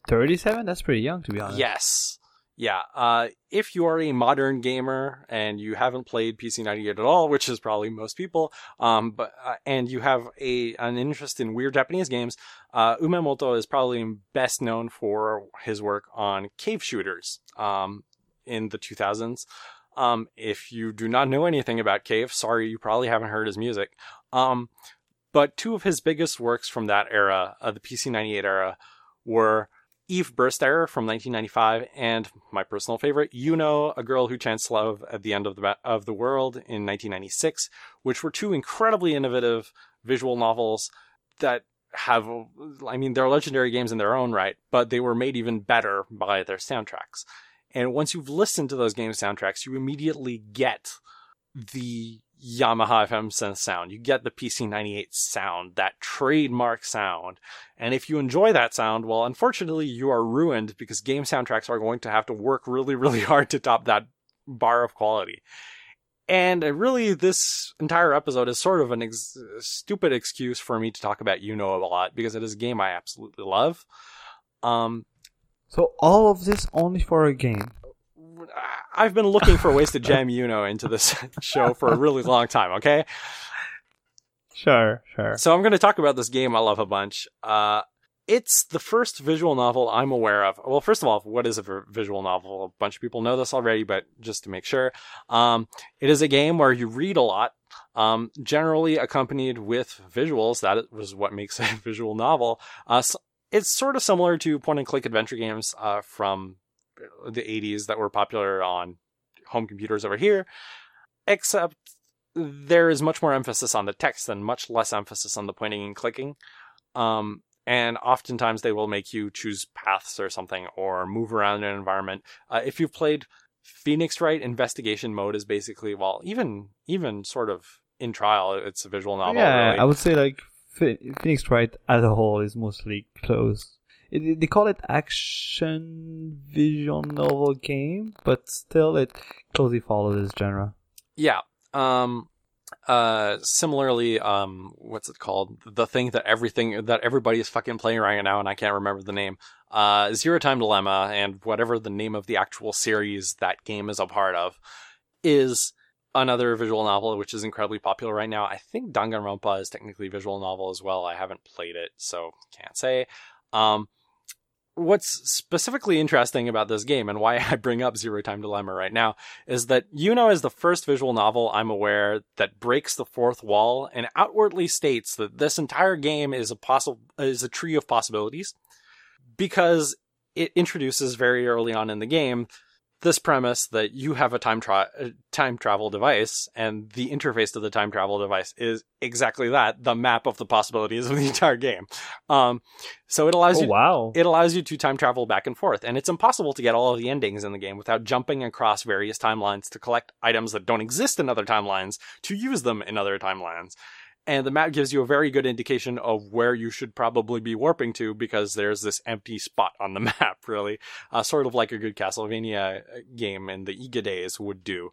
37? That's pretty young, to be honest. Yes. Yeah. Uh, if you are a modern gamer and you haven't played PC 98 at all, which is probably most people, um, but uh, and you have a an interest in weird Japanese games, uh, Umemoto is probably best known for his work on cave shooters um, in the 2000s. Um, if you do not know anything about Cave, sorry, you probably haven't heard his music. Um, but two of his biggest works from that era, uh, the PC 98 era, were Eve Burst Error from 1995, and my personal favorite, Yuno, A Girl Who Chants Love at the End of the, of the World in 1996, which were two incredibly innovative visual novels that have, I mean, they're legendary games in their own right, but they were made even better by their soundtracks. And once you've listened to those game soundtracks, you immediately get the Yamaha FM sound. You get the PC98 sound, that trademark sound. And if you enjoy that sound, well, unfortunately, you are ruined because game soundtracks are going to have to work really, really hard to top that bar of quality. And really, this entire episode is sort of an ex- stupid excuse for me to talk about Yuno a lot because it is a game I absolutely love. Um, so all of this only for a game. I've been looking for ways to jam Yuno into this show for a really long time, okay? Sure, sure. So I'm going to talk about this game I love a bunch. Uh, it's the first visual novel I'm aware of. Well, first of all, what is a visual novel? A bunch of people know this already, but just to make sure, um, it is a game where you read a lot, um, generally accompanied with visuals. That was what makes a visual novel. Uh, so it's sort of similar to point and click adventure games uh, from the 80s that were popular on home computers over here, except there is much more emphasis on the text and much less emphasis on the pointing and clicking. Um, and oftentimes they will make you choose paths or something or move around an environment. Uh, if you've played Phoenix Wright, investigation mode is basically well, even even sort of in trial, it's a visual novel. Yeah, really. I would say like Phoenix Wright as a whole is mostly close it, they call it action visual novel game, but still it closely follows this genre. Yeah. Um. Uh. Similarly, um. What's it called? The thing that everything that everybody is fucking playing right now, and I can't remember the name. Uh. Zero Time Dilemma, and whatever the name of the actual series that game is a part of, is another visual novel which is incredibly popular right now. I think Danganronpa is technically a visual novel as well. I haven't played it, so can't say. Um, what's specifically interesting about this game and why I bring up Zero Time Dilemma right now is that Yuno is the first visual novel I'm aware that breaks the fourth wall and outwardly states that this entire game is a possible is a tree of possibilities because it introduces very early on in the game this premise that you have a time tra- time travel device and the interface to the time travel device is exactly that the map of the possibilities of the entire game. Um, so it allows oh, you wow. it allows you to time travel back and forth and it's impossible to get all of the endings in the game without jumping across various timelines to collect items that don't exist in other timelines to use them in other timelines and the map gives you a very good indication of where you should probably be warping to because there's this empty spot on the map, really. Uh, sort of like a good Castlevania uh, game in the Iga days would do.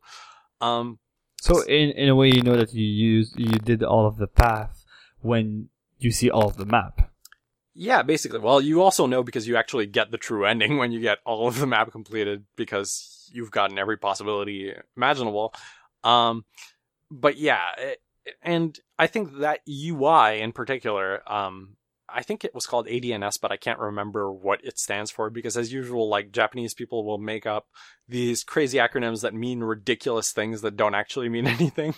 Um, so in, in a way, you know that you used, you did all of the path when you see all of the map. Yeah, basically. Well, you also know because you actually get the true ending when you get all of the map completed because you've gotten every possibility imaginable. Um, but yeah, it, and I think that UI in particular, um, I think it was called ADMS, but I can't remember what it stands for because, as usual, like Japanese people will make up these crazy acronyms that mean ridiculous things that don't actually mean anything.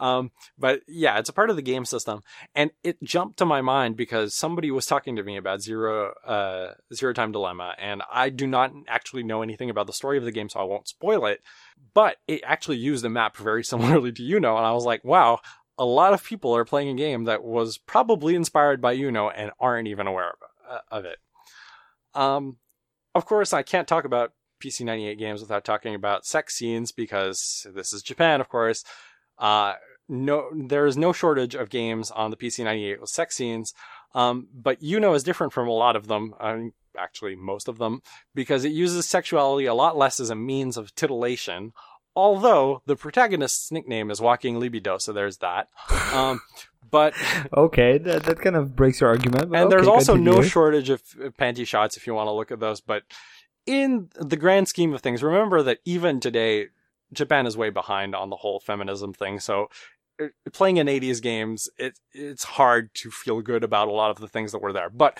Um, but yeah, it's a part of the game system, and it jumped to my mind because somebody was talking to me about Zero uh, Zero Time Dilemma, and I do not actually know anything about the story of the game, so I won't spoil it. But it actually used a map very similarly to Yuno, and I was like, wow, a lot of people are playing a game that was probably inspired by Yuno and aren't even aware of, uh, it. Um, of course, I can't talk about PC98 games without talking about sex scenes because this is Japan, of course. Uh, no, there is no shortage of games on the PC98 with sex scenes. Um, but Yuno is different from a lot of them. I mean, actually, most of them, because it uses sexuality a lot less as a means of titillation. Although the protagonist's nickname is Walking Libido, so there's that. Um, but okay, that, that kind of breaks your argument. and okay, there's also no shortage of of panty shots if you want to look at those. But in the grand scheme of things, remember that even today, Japan is way behind on the whole feminism thing. So uh, playing in 80s games, it it's hard to feel good about a lot of the things that were there. But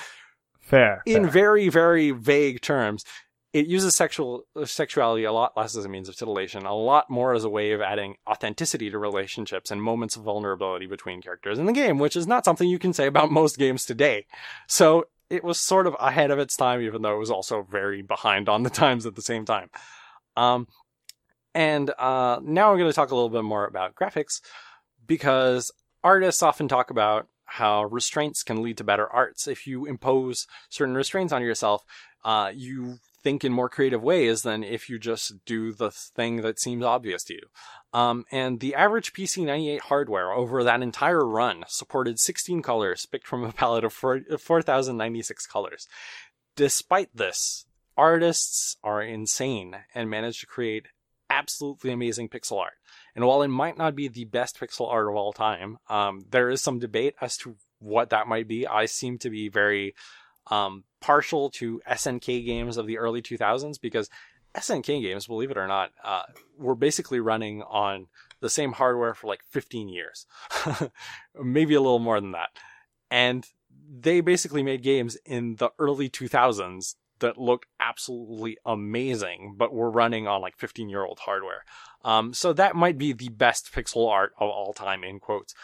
fair. in fair. very very vague terms it uses sexual uh, sexuality a lot less as a means of titillation a lot more as a way of adding authenticity to relationships and moments of vulnerability between characters in the game which is not something you can say about most games today so it was sort of ahead of its time even though it was also very behind on the times at the same time um, and uh, now i'm going to talk a little bit more about graphics because artists often talk about how restraints can lead to better arts. If you impose certain restraints on yourself, uh, you think in more creative ways than if you just do the thing that seems obvious to you. Um, and the average PC98 hardware over that entire run supported 16 colors picked from a palette of 4,096 colors. Despite this, artists are insane and manage to create absolutely amazing pixel art. And while it might not be the best pixel art of all time, um, there is some debate as to what that might be. I seem to be very um, partial to SNK games of the early 2000s because SNK games, believe it or not, uh, were basically running on the same hardware for like 15 years, maybe a little more than that. And they basically made games in the early 2000s that looked absolutely amazing, but were running on like 15 year old hardware. Um, so that might be the best pixel art of all time, in quotes.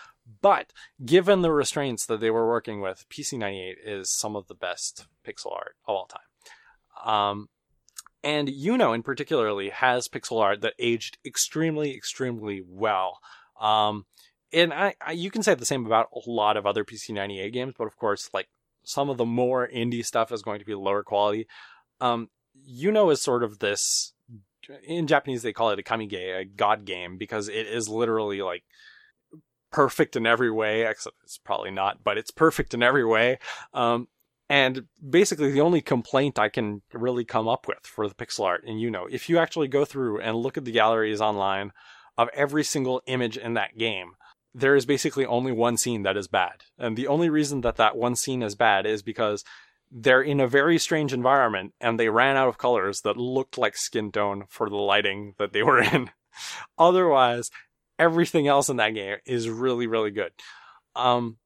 But given the restraints that they were working with, PC98 is some of the best pixel art of all time. Um, and Yuno in particularly has pixel art that aged extremely, extremely well. Um, and I, I, you can say the same about a lot of other PC98 games, but of course, like some of the more indie stuff is going to be lower quality. Um, Yuno is sort of this in Japanese they call it a kamige, a god game, because it is literally like perfect in every way, except it's probably not, but it's perfect in every way. Um, and basically the only complaint I can really come up with for the pixel art, and you know, if you actually go through and look at the galleries online of every single image in that game, there is basically only one scene that is bad. And the only reason that that one scene is bad is because they're in a very strange environment and they ran out of colors that looked like skin tone for the lighting that they were in. Otherwise, everything else in that game is really, really good. Um,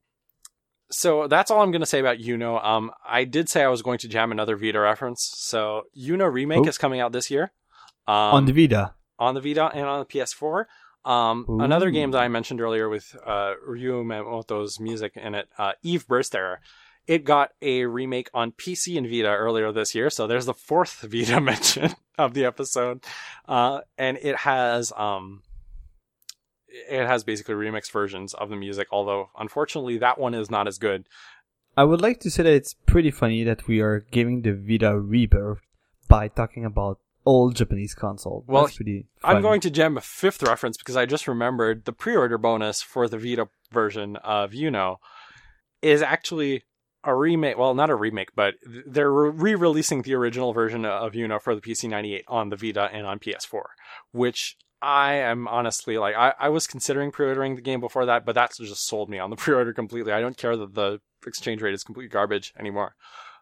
so that's all I'm going to say about Yuno. Um, I did say I was going to jam another Vita reference. So Yuno remake is coming out this year. Um, on the Vita. on the Vita and on the PS4. Um, another game that I mentioned earlier with uh, Ryu Umemoto's music in it, uh, Eve Burst Error, it got a remake on PC and Vita earlier this year. So there's the fourth Vita mention of the episode, uh, and it has um, it has basically remixed versions of the music. Although unfortunately, that one is not as good. I would like to say that it's pretty funny that we are giving the Vita rebirth by talking about old Japanese console. Well, That's pretty. Funny. I'm going to jam a fifth reference because I just remembered the pre-order bonus for the Vita version of Yuno is actually a remake. Well, not a remake, but they're re-releasing the original version of Yuno for the PC98 on the Vita and on PS4, which I am honestly like I, I was considering pre-ordering the game before that, but that's just sold me on the pre-order completely. I don't care that the exchange rate is complete garbage anymore.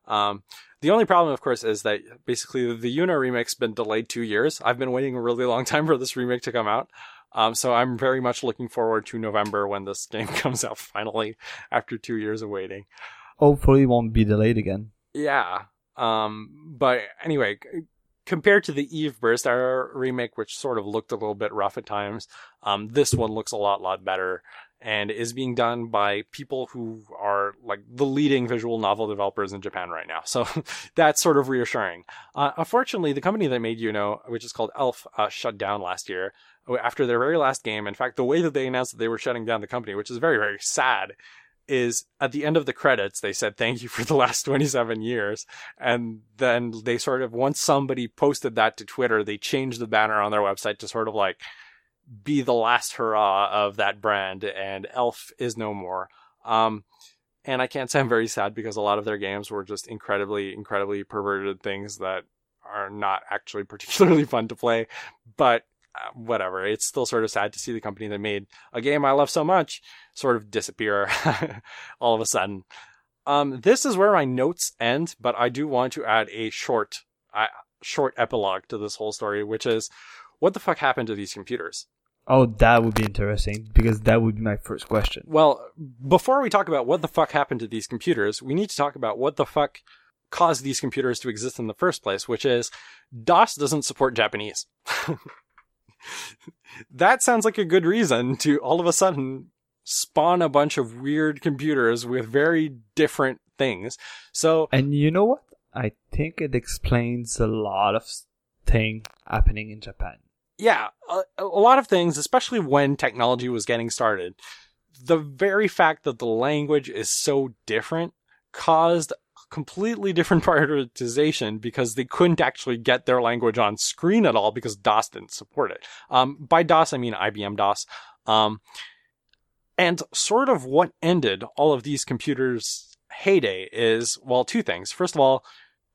Um, the only problem, of course, is that basically the Yuno remake's been delayed two years. I've been waiting a really long time for this remake to come out. Um, so I'm very much looking forward to November when this game comes out finally after two years of waiting. Hopefully, it won't be delayed again. Yeah. Um, but anyway, compared to the Eve Burst Error remake, which sort of looked a little bit rough at times, um, this one looks a lot, lot better and is being done by people who are like the leading visual novel developers in Japan right now. So that's sort of reassuring. Uh, unfortunately, the company that made Yuno, which is called Elf, uh, shut down last year after their very last game. In fact, the way that they announced that they were shutting down the company, which is very, very sad, is at the end of the credits, they said, thank you for the last 27 years. And then they sort of, once somebody posted that to Twitter, they changed the banner on their website to sort of like, be the last hurrah of that brand, and Elf is no more. Um, and I can't say I'm very sad because a lot of their games were just incredibly, incredibly perverted things that are not actually particularly fun to play. But whatever, it's still sort of sad to see the company that made a game I love so much sort of disappear all of a sudden. Um, this is where my notes end, but I do want to add a short, uh, short epilogue to this whole story, which is, what the fuck happened to these computers? Oh, that would be interesting because that would be my first question. Well, before we talk about what the fuck happened to these computers, we need to talk about what the fuck caused these computers to exist in the first place, which is DOS doesn't support Japanese. that sounds like a good reason to all of a sudden spawn a bunch of weird computers with very different things. So, and you know what? I think it explains a lot of thing happening in Japan. Yeah, a, a lot of things, especially when technology was getting started. The very fact that the language is so different caused completely different prioritization because they couldn't actually get their language on screen at all because DOS didn't support it. Um, by DOS, I mean IBM DOS. Um, and sort of what ended all of these computers' heyday is, well, two things. First of all,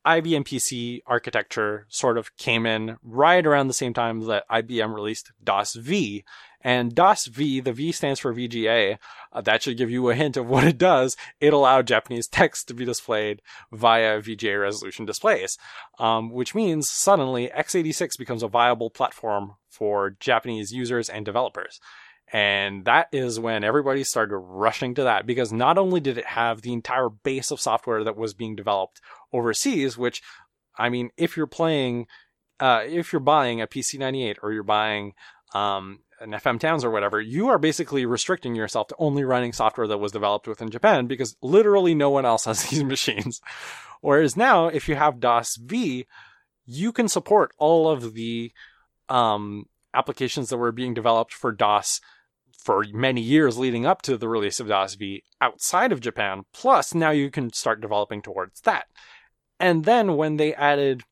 IBM PC architecture sort of came in right around the same time that IBM released DOS V. And DOS V, the V stands for VGA. Uh, that should give you a hint of what it does. It allowed Japanese text to be displayed via VGA resolution displays, um, which means suddenly x86 becomes a viable platform for Japanese users and developers. And that is when everybody started rushing to that because not only did it have the entire base of software that was being developed overseas, which, I mean, if you're playing, uh, if you're buying a PC 98 or you're buying, um, an FM Towns or whatever, you are basically restricting yourself to only running software that was developed within Japan because literally no one else has these machines. Whereas now, if you have DOS V, you can support all of the um, applications that were being developed for DOS for many years leading up to the release of DOS V outside of Japan. Plus, now you can start developing towards that. And then when they added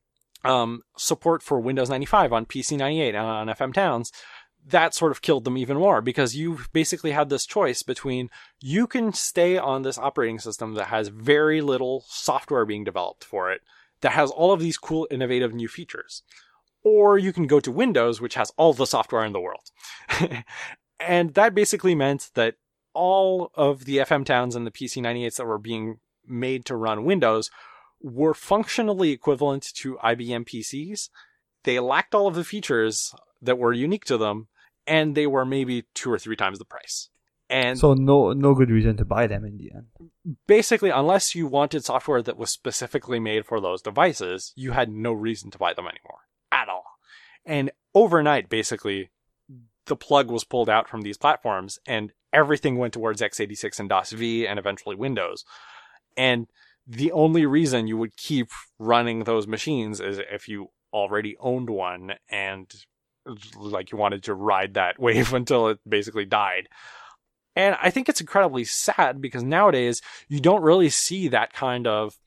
um, support for Windows 95 on PC 98 and on FM Towns, that sort of killed them even more because you basically had this choice between you can stay on this operating system that has very little software being developed for it, that has all of these cool, innovative new features. Or you can go to Windows, which has all the software in the world. And that basically meant that all of the FM towns and the PC98s that were being made to run Windows were functionally equivalent to IBM PCs. They lacked all of the features that were unique to them, and they were maybe two or three times the price. And so no no good reason to buy them in the end. Basically, unless you wanted software that was specifically made for those devices, you had no reason to buy them anymore at all. And overnight, basically, the plug was pulled out from these platforms and everything went towards x86 and DOS V and eventually Windows. And the only reason you would keep running those machines is if you already owned one and like you wanted to ride that wave until it basically died. And I think it's incredibly sad because nowadays you don't really see that kind of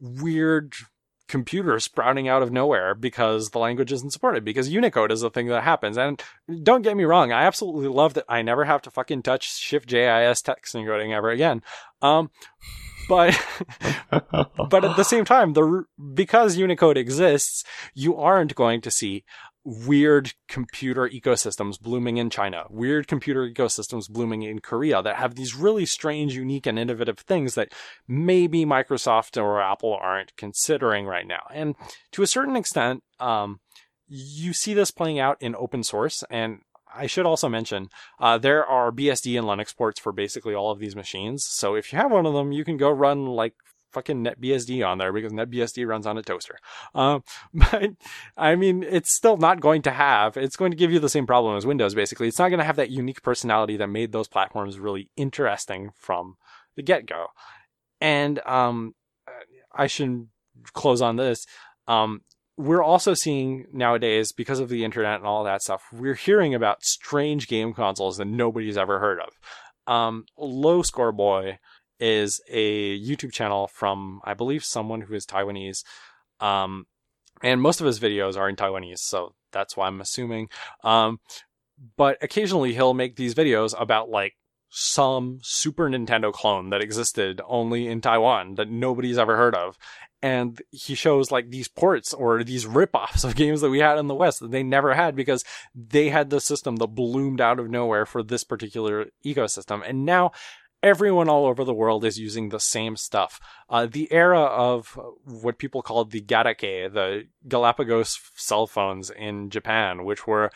weird computer sprouting out of nowhere because the language isn't supported because Unicode is a thing that happens. And don't get me wrong, I absolutely love that I never have to fucking touch Shift JIS text encoding ever again. Um, but but at the same time, the because Unicode exists, you aren't going to see weird computer ecosystems blooming in China, weird computer ecosystems blooming in Korea that have these really strange, unique, and innovative things that maybe Microsoft or Apple aren't considering right now. And to a certain extent, um, you see this playing out in open source. And I should also mention, uh, there are BSD and Linux ports for basically all of these machines. So if you have one of them, you can go run like fucking NetBSD on there because NetBSD runs on a toaster. Um, but I mean, it's still not going to have, it's going to give you the same problem as Windows basically. It's not going to have that unique personality that made those platforms really interesting from the get go. And, um, I should close on this. Um, we're also seeing nowadays, because of the internet and all that stuff, we're hearing about strange game consoles that nobody's ever heard of. Um, Low Score Boy is a YouTube channel from, I believe, someone who is Taiwanese. Um, and most of his videos are in Taiwanese, so that's why I'm assuming. Um, but occasionally he'll make these videos about like some Super Nintendo clone that existed only in Taiwan that nobody's ever heard of. And he shows like these ports or these rip-offs of games that we had in the West that they never had because they had the system that bloomed out of nowhere for this particular ecosystem. And now everyone all over the world is using the same stuff. Uh, the era of what people called the Gattaca, the Galapagos cell phones in Japan, which were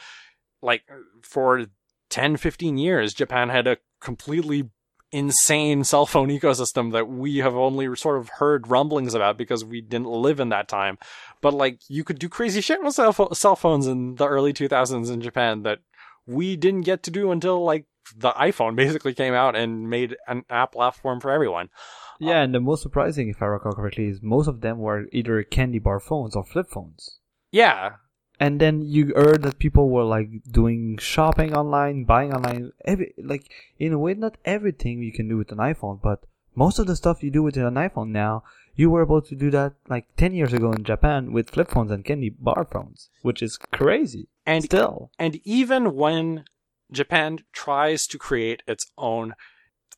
like for 10, 15 years, Japan had a completely insane cell phone ecosystem that we have only sort of heard rumblings about because we didn't live in that time. But like you could do crazy shit with cell, cell phones in the early 2000s in Japan that we didn't get to do until like the iPhone basically came out and made an app platform for everyone. Yeah, and the most surprising, if I recall correctly, is most of them were either candy bar phones or flip phones. Yeah. And then you heard that people were like doing shopping online, buying online, every like in a way, not everything you can do with an iPhone, but most of the stuff you do with an iPhone now, you were able to do that like 10 years ago in Japan with flip phones and candy bar phones, which is crazy. And still, and even when Japan tries to create its own.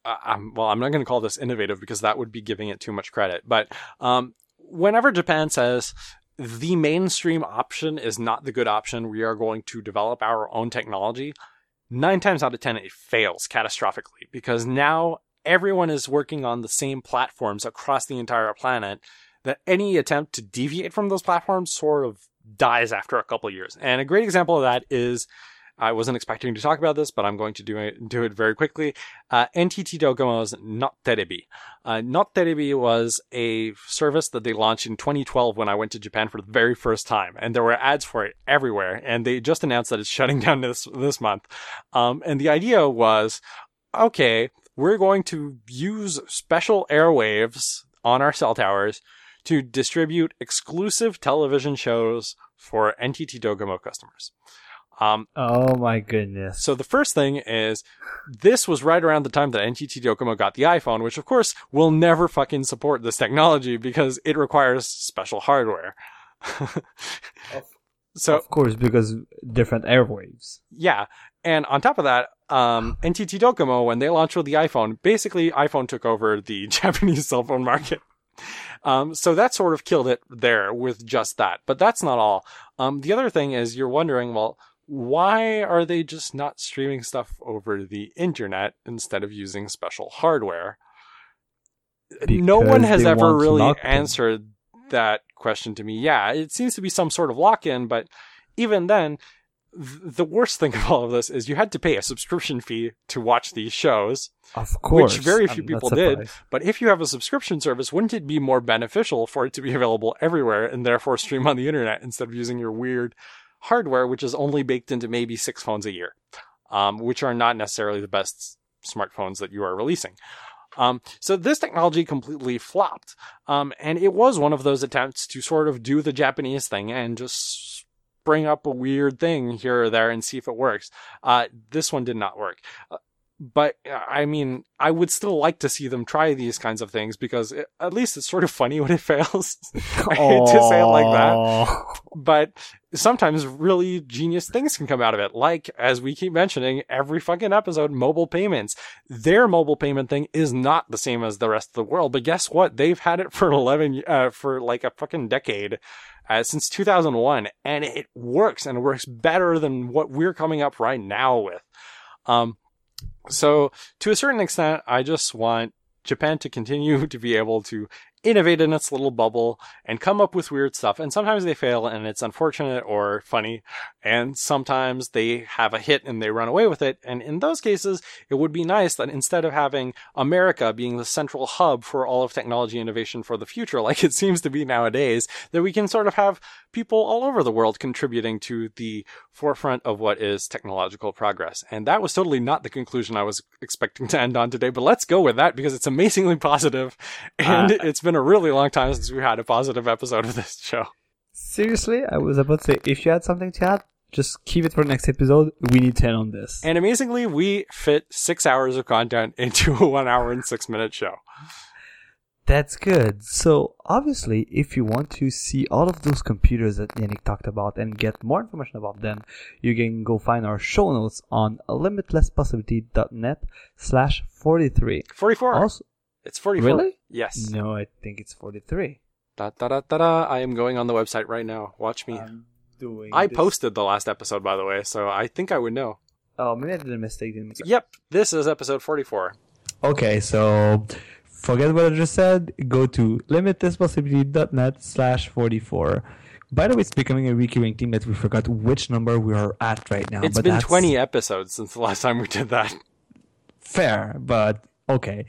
Uh, I'm, well, I'm not going to call this innovative because that would be giving it too much credit. But um, whenever Japan says the mainstream option is not the good option, we are going to develop our own technology. Nine times out of ten, it fails catastrophically because now everyone is working on the same platforms across the entire planet. That any attempt to deviate from those platforms sort of dies after a couple years. And a great example of that is I wasn't expecting to talk about this, but I'm going to do it, do it very quickly. Uh, NTT Docomo's Not Terebi. Uh, Not Terebi was a service that they launched in 2012 when I went to Japan for the very first time, and there were ads for it everywhere. And they just announced that it's shutting down this this month. Um, and the idea was, okay, we're going to use special airwaves on our cell towers to distribute exclusive television shows for NTT Docomo customers. Um, oh my goodness. So the first thing is this was right around the time that NTT Docomo got the iPhone, which of course will never fucking support this technology because it requires special hardware. so of course because different airwaves. Yeah. And on top of that, um, NTT Docomo, when they launched with the iPhone, basically iPhone took over the Japanese cell phone market. Um, so that sort of killed it there with just that. But that's not all. Um, the other thing is you're wondering, well, why are they just not streaming stuff over the internet instead of using special hardware? Because no one has ever really answered that question to me. Yeah, it seems to be some sort of lock in, but even then, the worst thing of all of this is you had to pay a subscription fee to watch these shows. Of course. Which very few I'm people did. But if you have a subscription service, wouldn't it be more beneficial for it to be available everywhere and therefore stream on the internet instead of using your weird hardware, which is only baked into maybe six phones a year, um, which are not necessarily the best smartphones that you are releasing. Um, so this technology completely flopped. Um, and it was one of those attempts to sort of do the Japanese thing and just bring up a weird thing here or there and see if it works. Uh, this one did not work. Uh, but I mean, I would still like to see them try these kinds of things because it, at least it's sort of funny when it fails. I hate to say it like that, but sometimes really genius things can come out of it. Like, as we keep mentioning every fucking episode, mobile payments. Their mobile payment thing is not the same as the rest of the world, but guess what? They've had it for 11, uh, for like a fucking decade. Uh, since 2001 and it works and it works better than what we're coming up right now with. Um, so to a certain extent, I just want Japan to continue to be able to innovate in its little bubble and come up with weird stuff. And sometimes they fail and it's unfortunate or funny. And sometimes they have a hit and they run away with it. And in those cases, it would be nice that instead of having America being the central hub for all of technology innovation for the future, like it seems to be nowadays, that we can sort of have people all over the world contributing to the forefront of what is technological progress. And that was totally not the conclusion I was expecting to end on today, but let's go with that because it's amazingly positive and uh, it's been a really long time since we had a positive episode of this show. Seriously, I was about to say, if you had something to add, just keep it for next episode. We need 10 on this. And amazingly, we fit six hours of content into a one hour and six minute show. That's good. So obviously, if you want to see all of those computers that Yannick talked about and get more information about them, you can go find our show notes on limitlesspossibility.net slash 43. 44. Also, it's 44. Really? Yes. no, I think it's 43. Da, da, da, da, da. I am going on the website right now. Watch me. I'm doing I this- posted the last episode, by the way, so I think I would know. Oh, maybe I did a mistake. Didn't make. Yep, this is episode 44. Okay, so forget what I just said. Go to limitlesspossibility.net slash 44. By the way, it's becoming a recurring theme that we forgot which number we are at right now. It's but been that's 20 episodes since the last time we did that. Fair, but okay.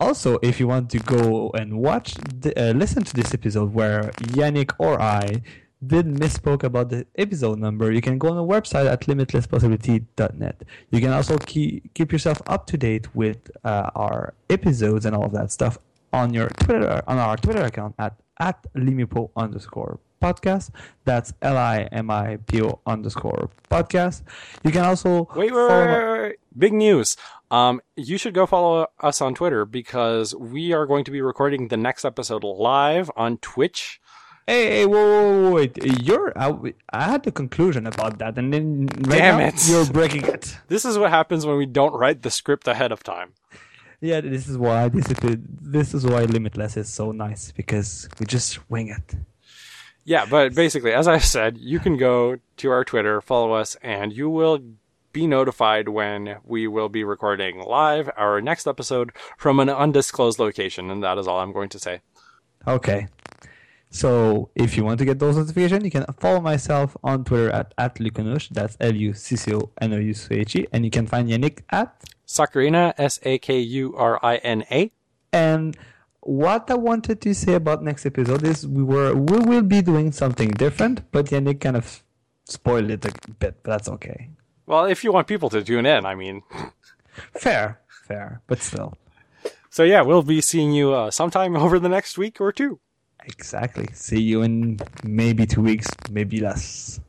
Also, if you want to go and watch, the, uh, listen to this episode where Yannick or I did misspoke about the episode number, you can go on the website at limitlesspossibility.net. You can also keep, keep yourself up to date with uh, our episodes and all of that stuff on your Twitter on our Twitter account at at limipo underscore podcast. That's L I M I P O underscore podcast. You can also Wait, wait, follow wait, my- wait, wait. Big news. Um, you should go follow us on Twitter because we are going to be recording the next episode live on Twitch. Hey, hey, whoa, whoa, whoa, wait! You're I, I had the conclusion about that, and then right Damn now, it. you're breaking it. This is what happens when we don't write the script ahead of time. Yeah, this is why this is this is why Limitless is so nice because we just wing it. Yeah, but basically, as I said, you can go to our Twitter, follow us, and you will be notified when we will be recording live our next episode from an undisclosed location, and that is all I'm going to say. Okay. So if you want to get those notifications, you can follow myself on Twitter at at Lucconouche. That's L U C C O N O U C H E, and you can find Yannick at Sakurina, S A K U R I N A. And what I wanted to say about next episode is we were we will be doing something different, but Yannick kind of spoiled it a bit, but that's okay. Well, if you want people to tune in, I mean. Fair, fair, but still. So yeah, we'll be seeing you uh, sometime over the next week or two. Exactly. See you in maybe two weeks, maybe less.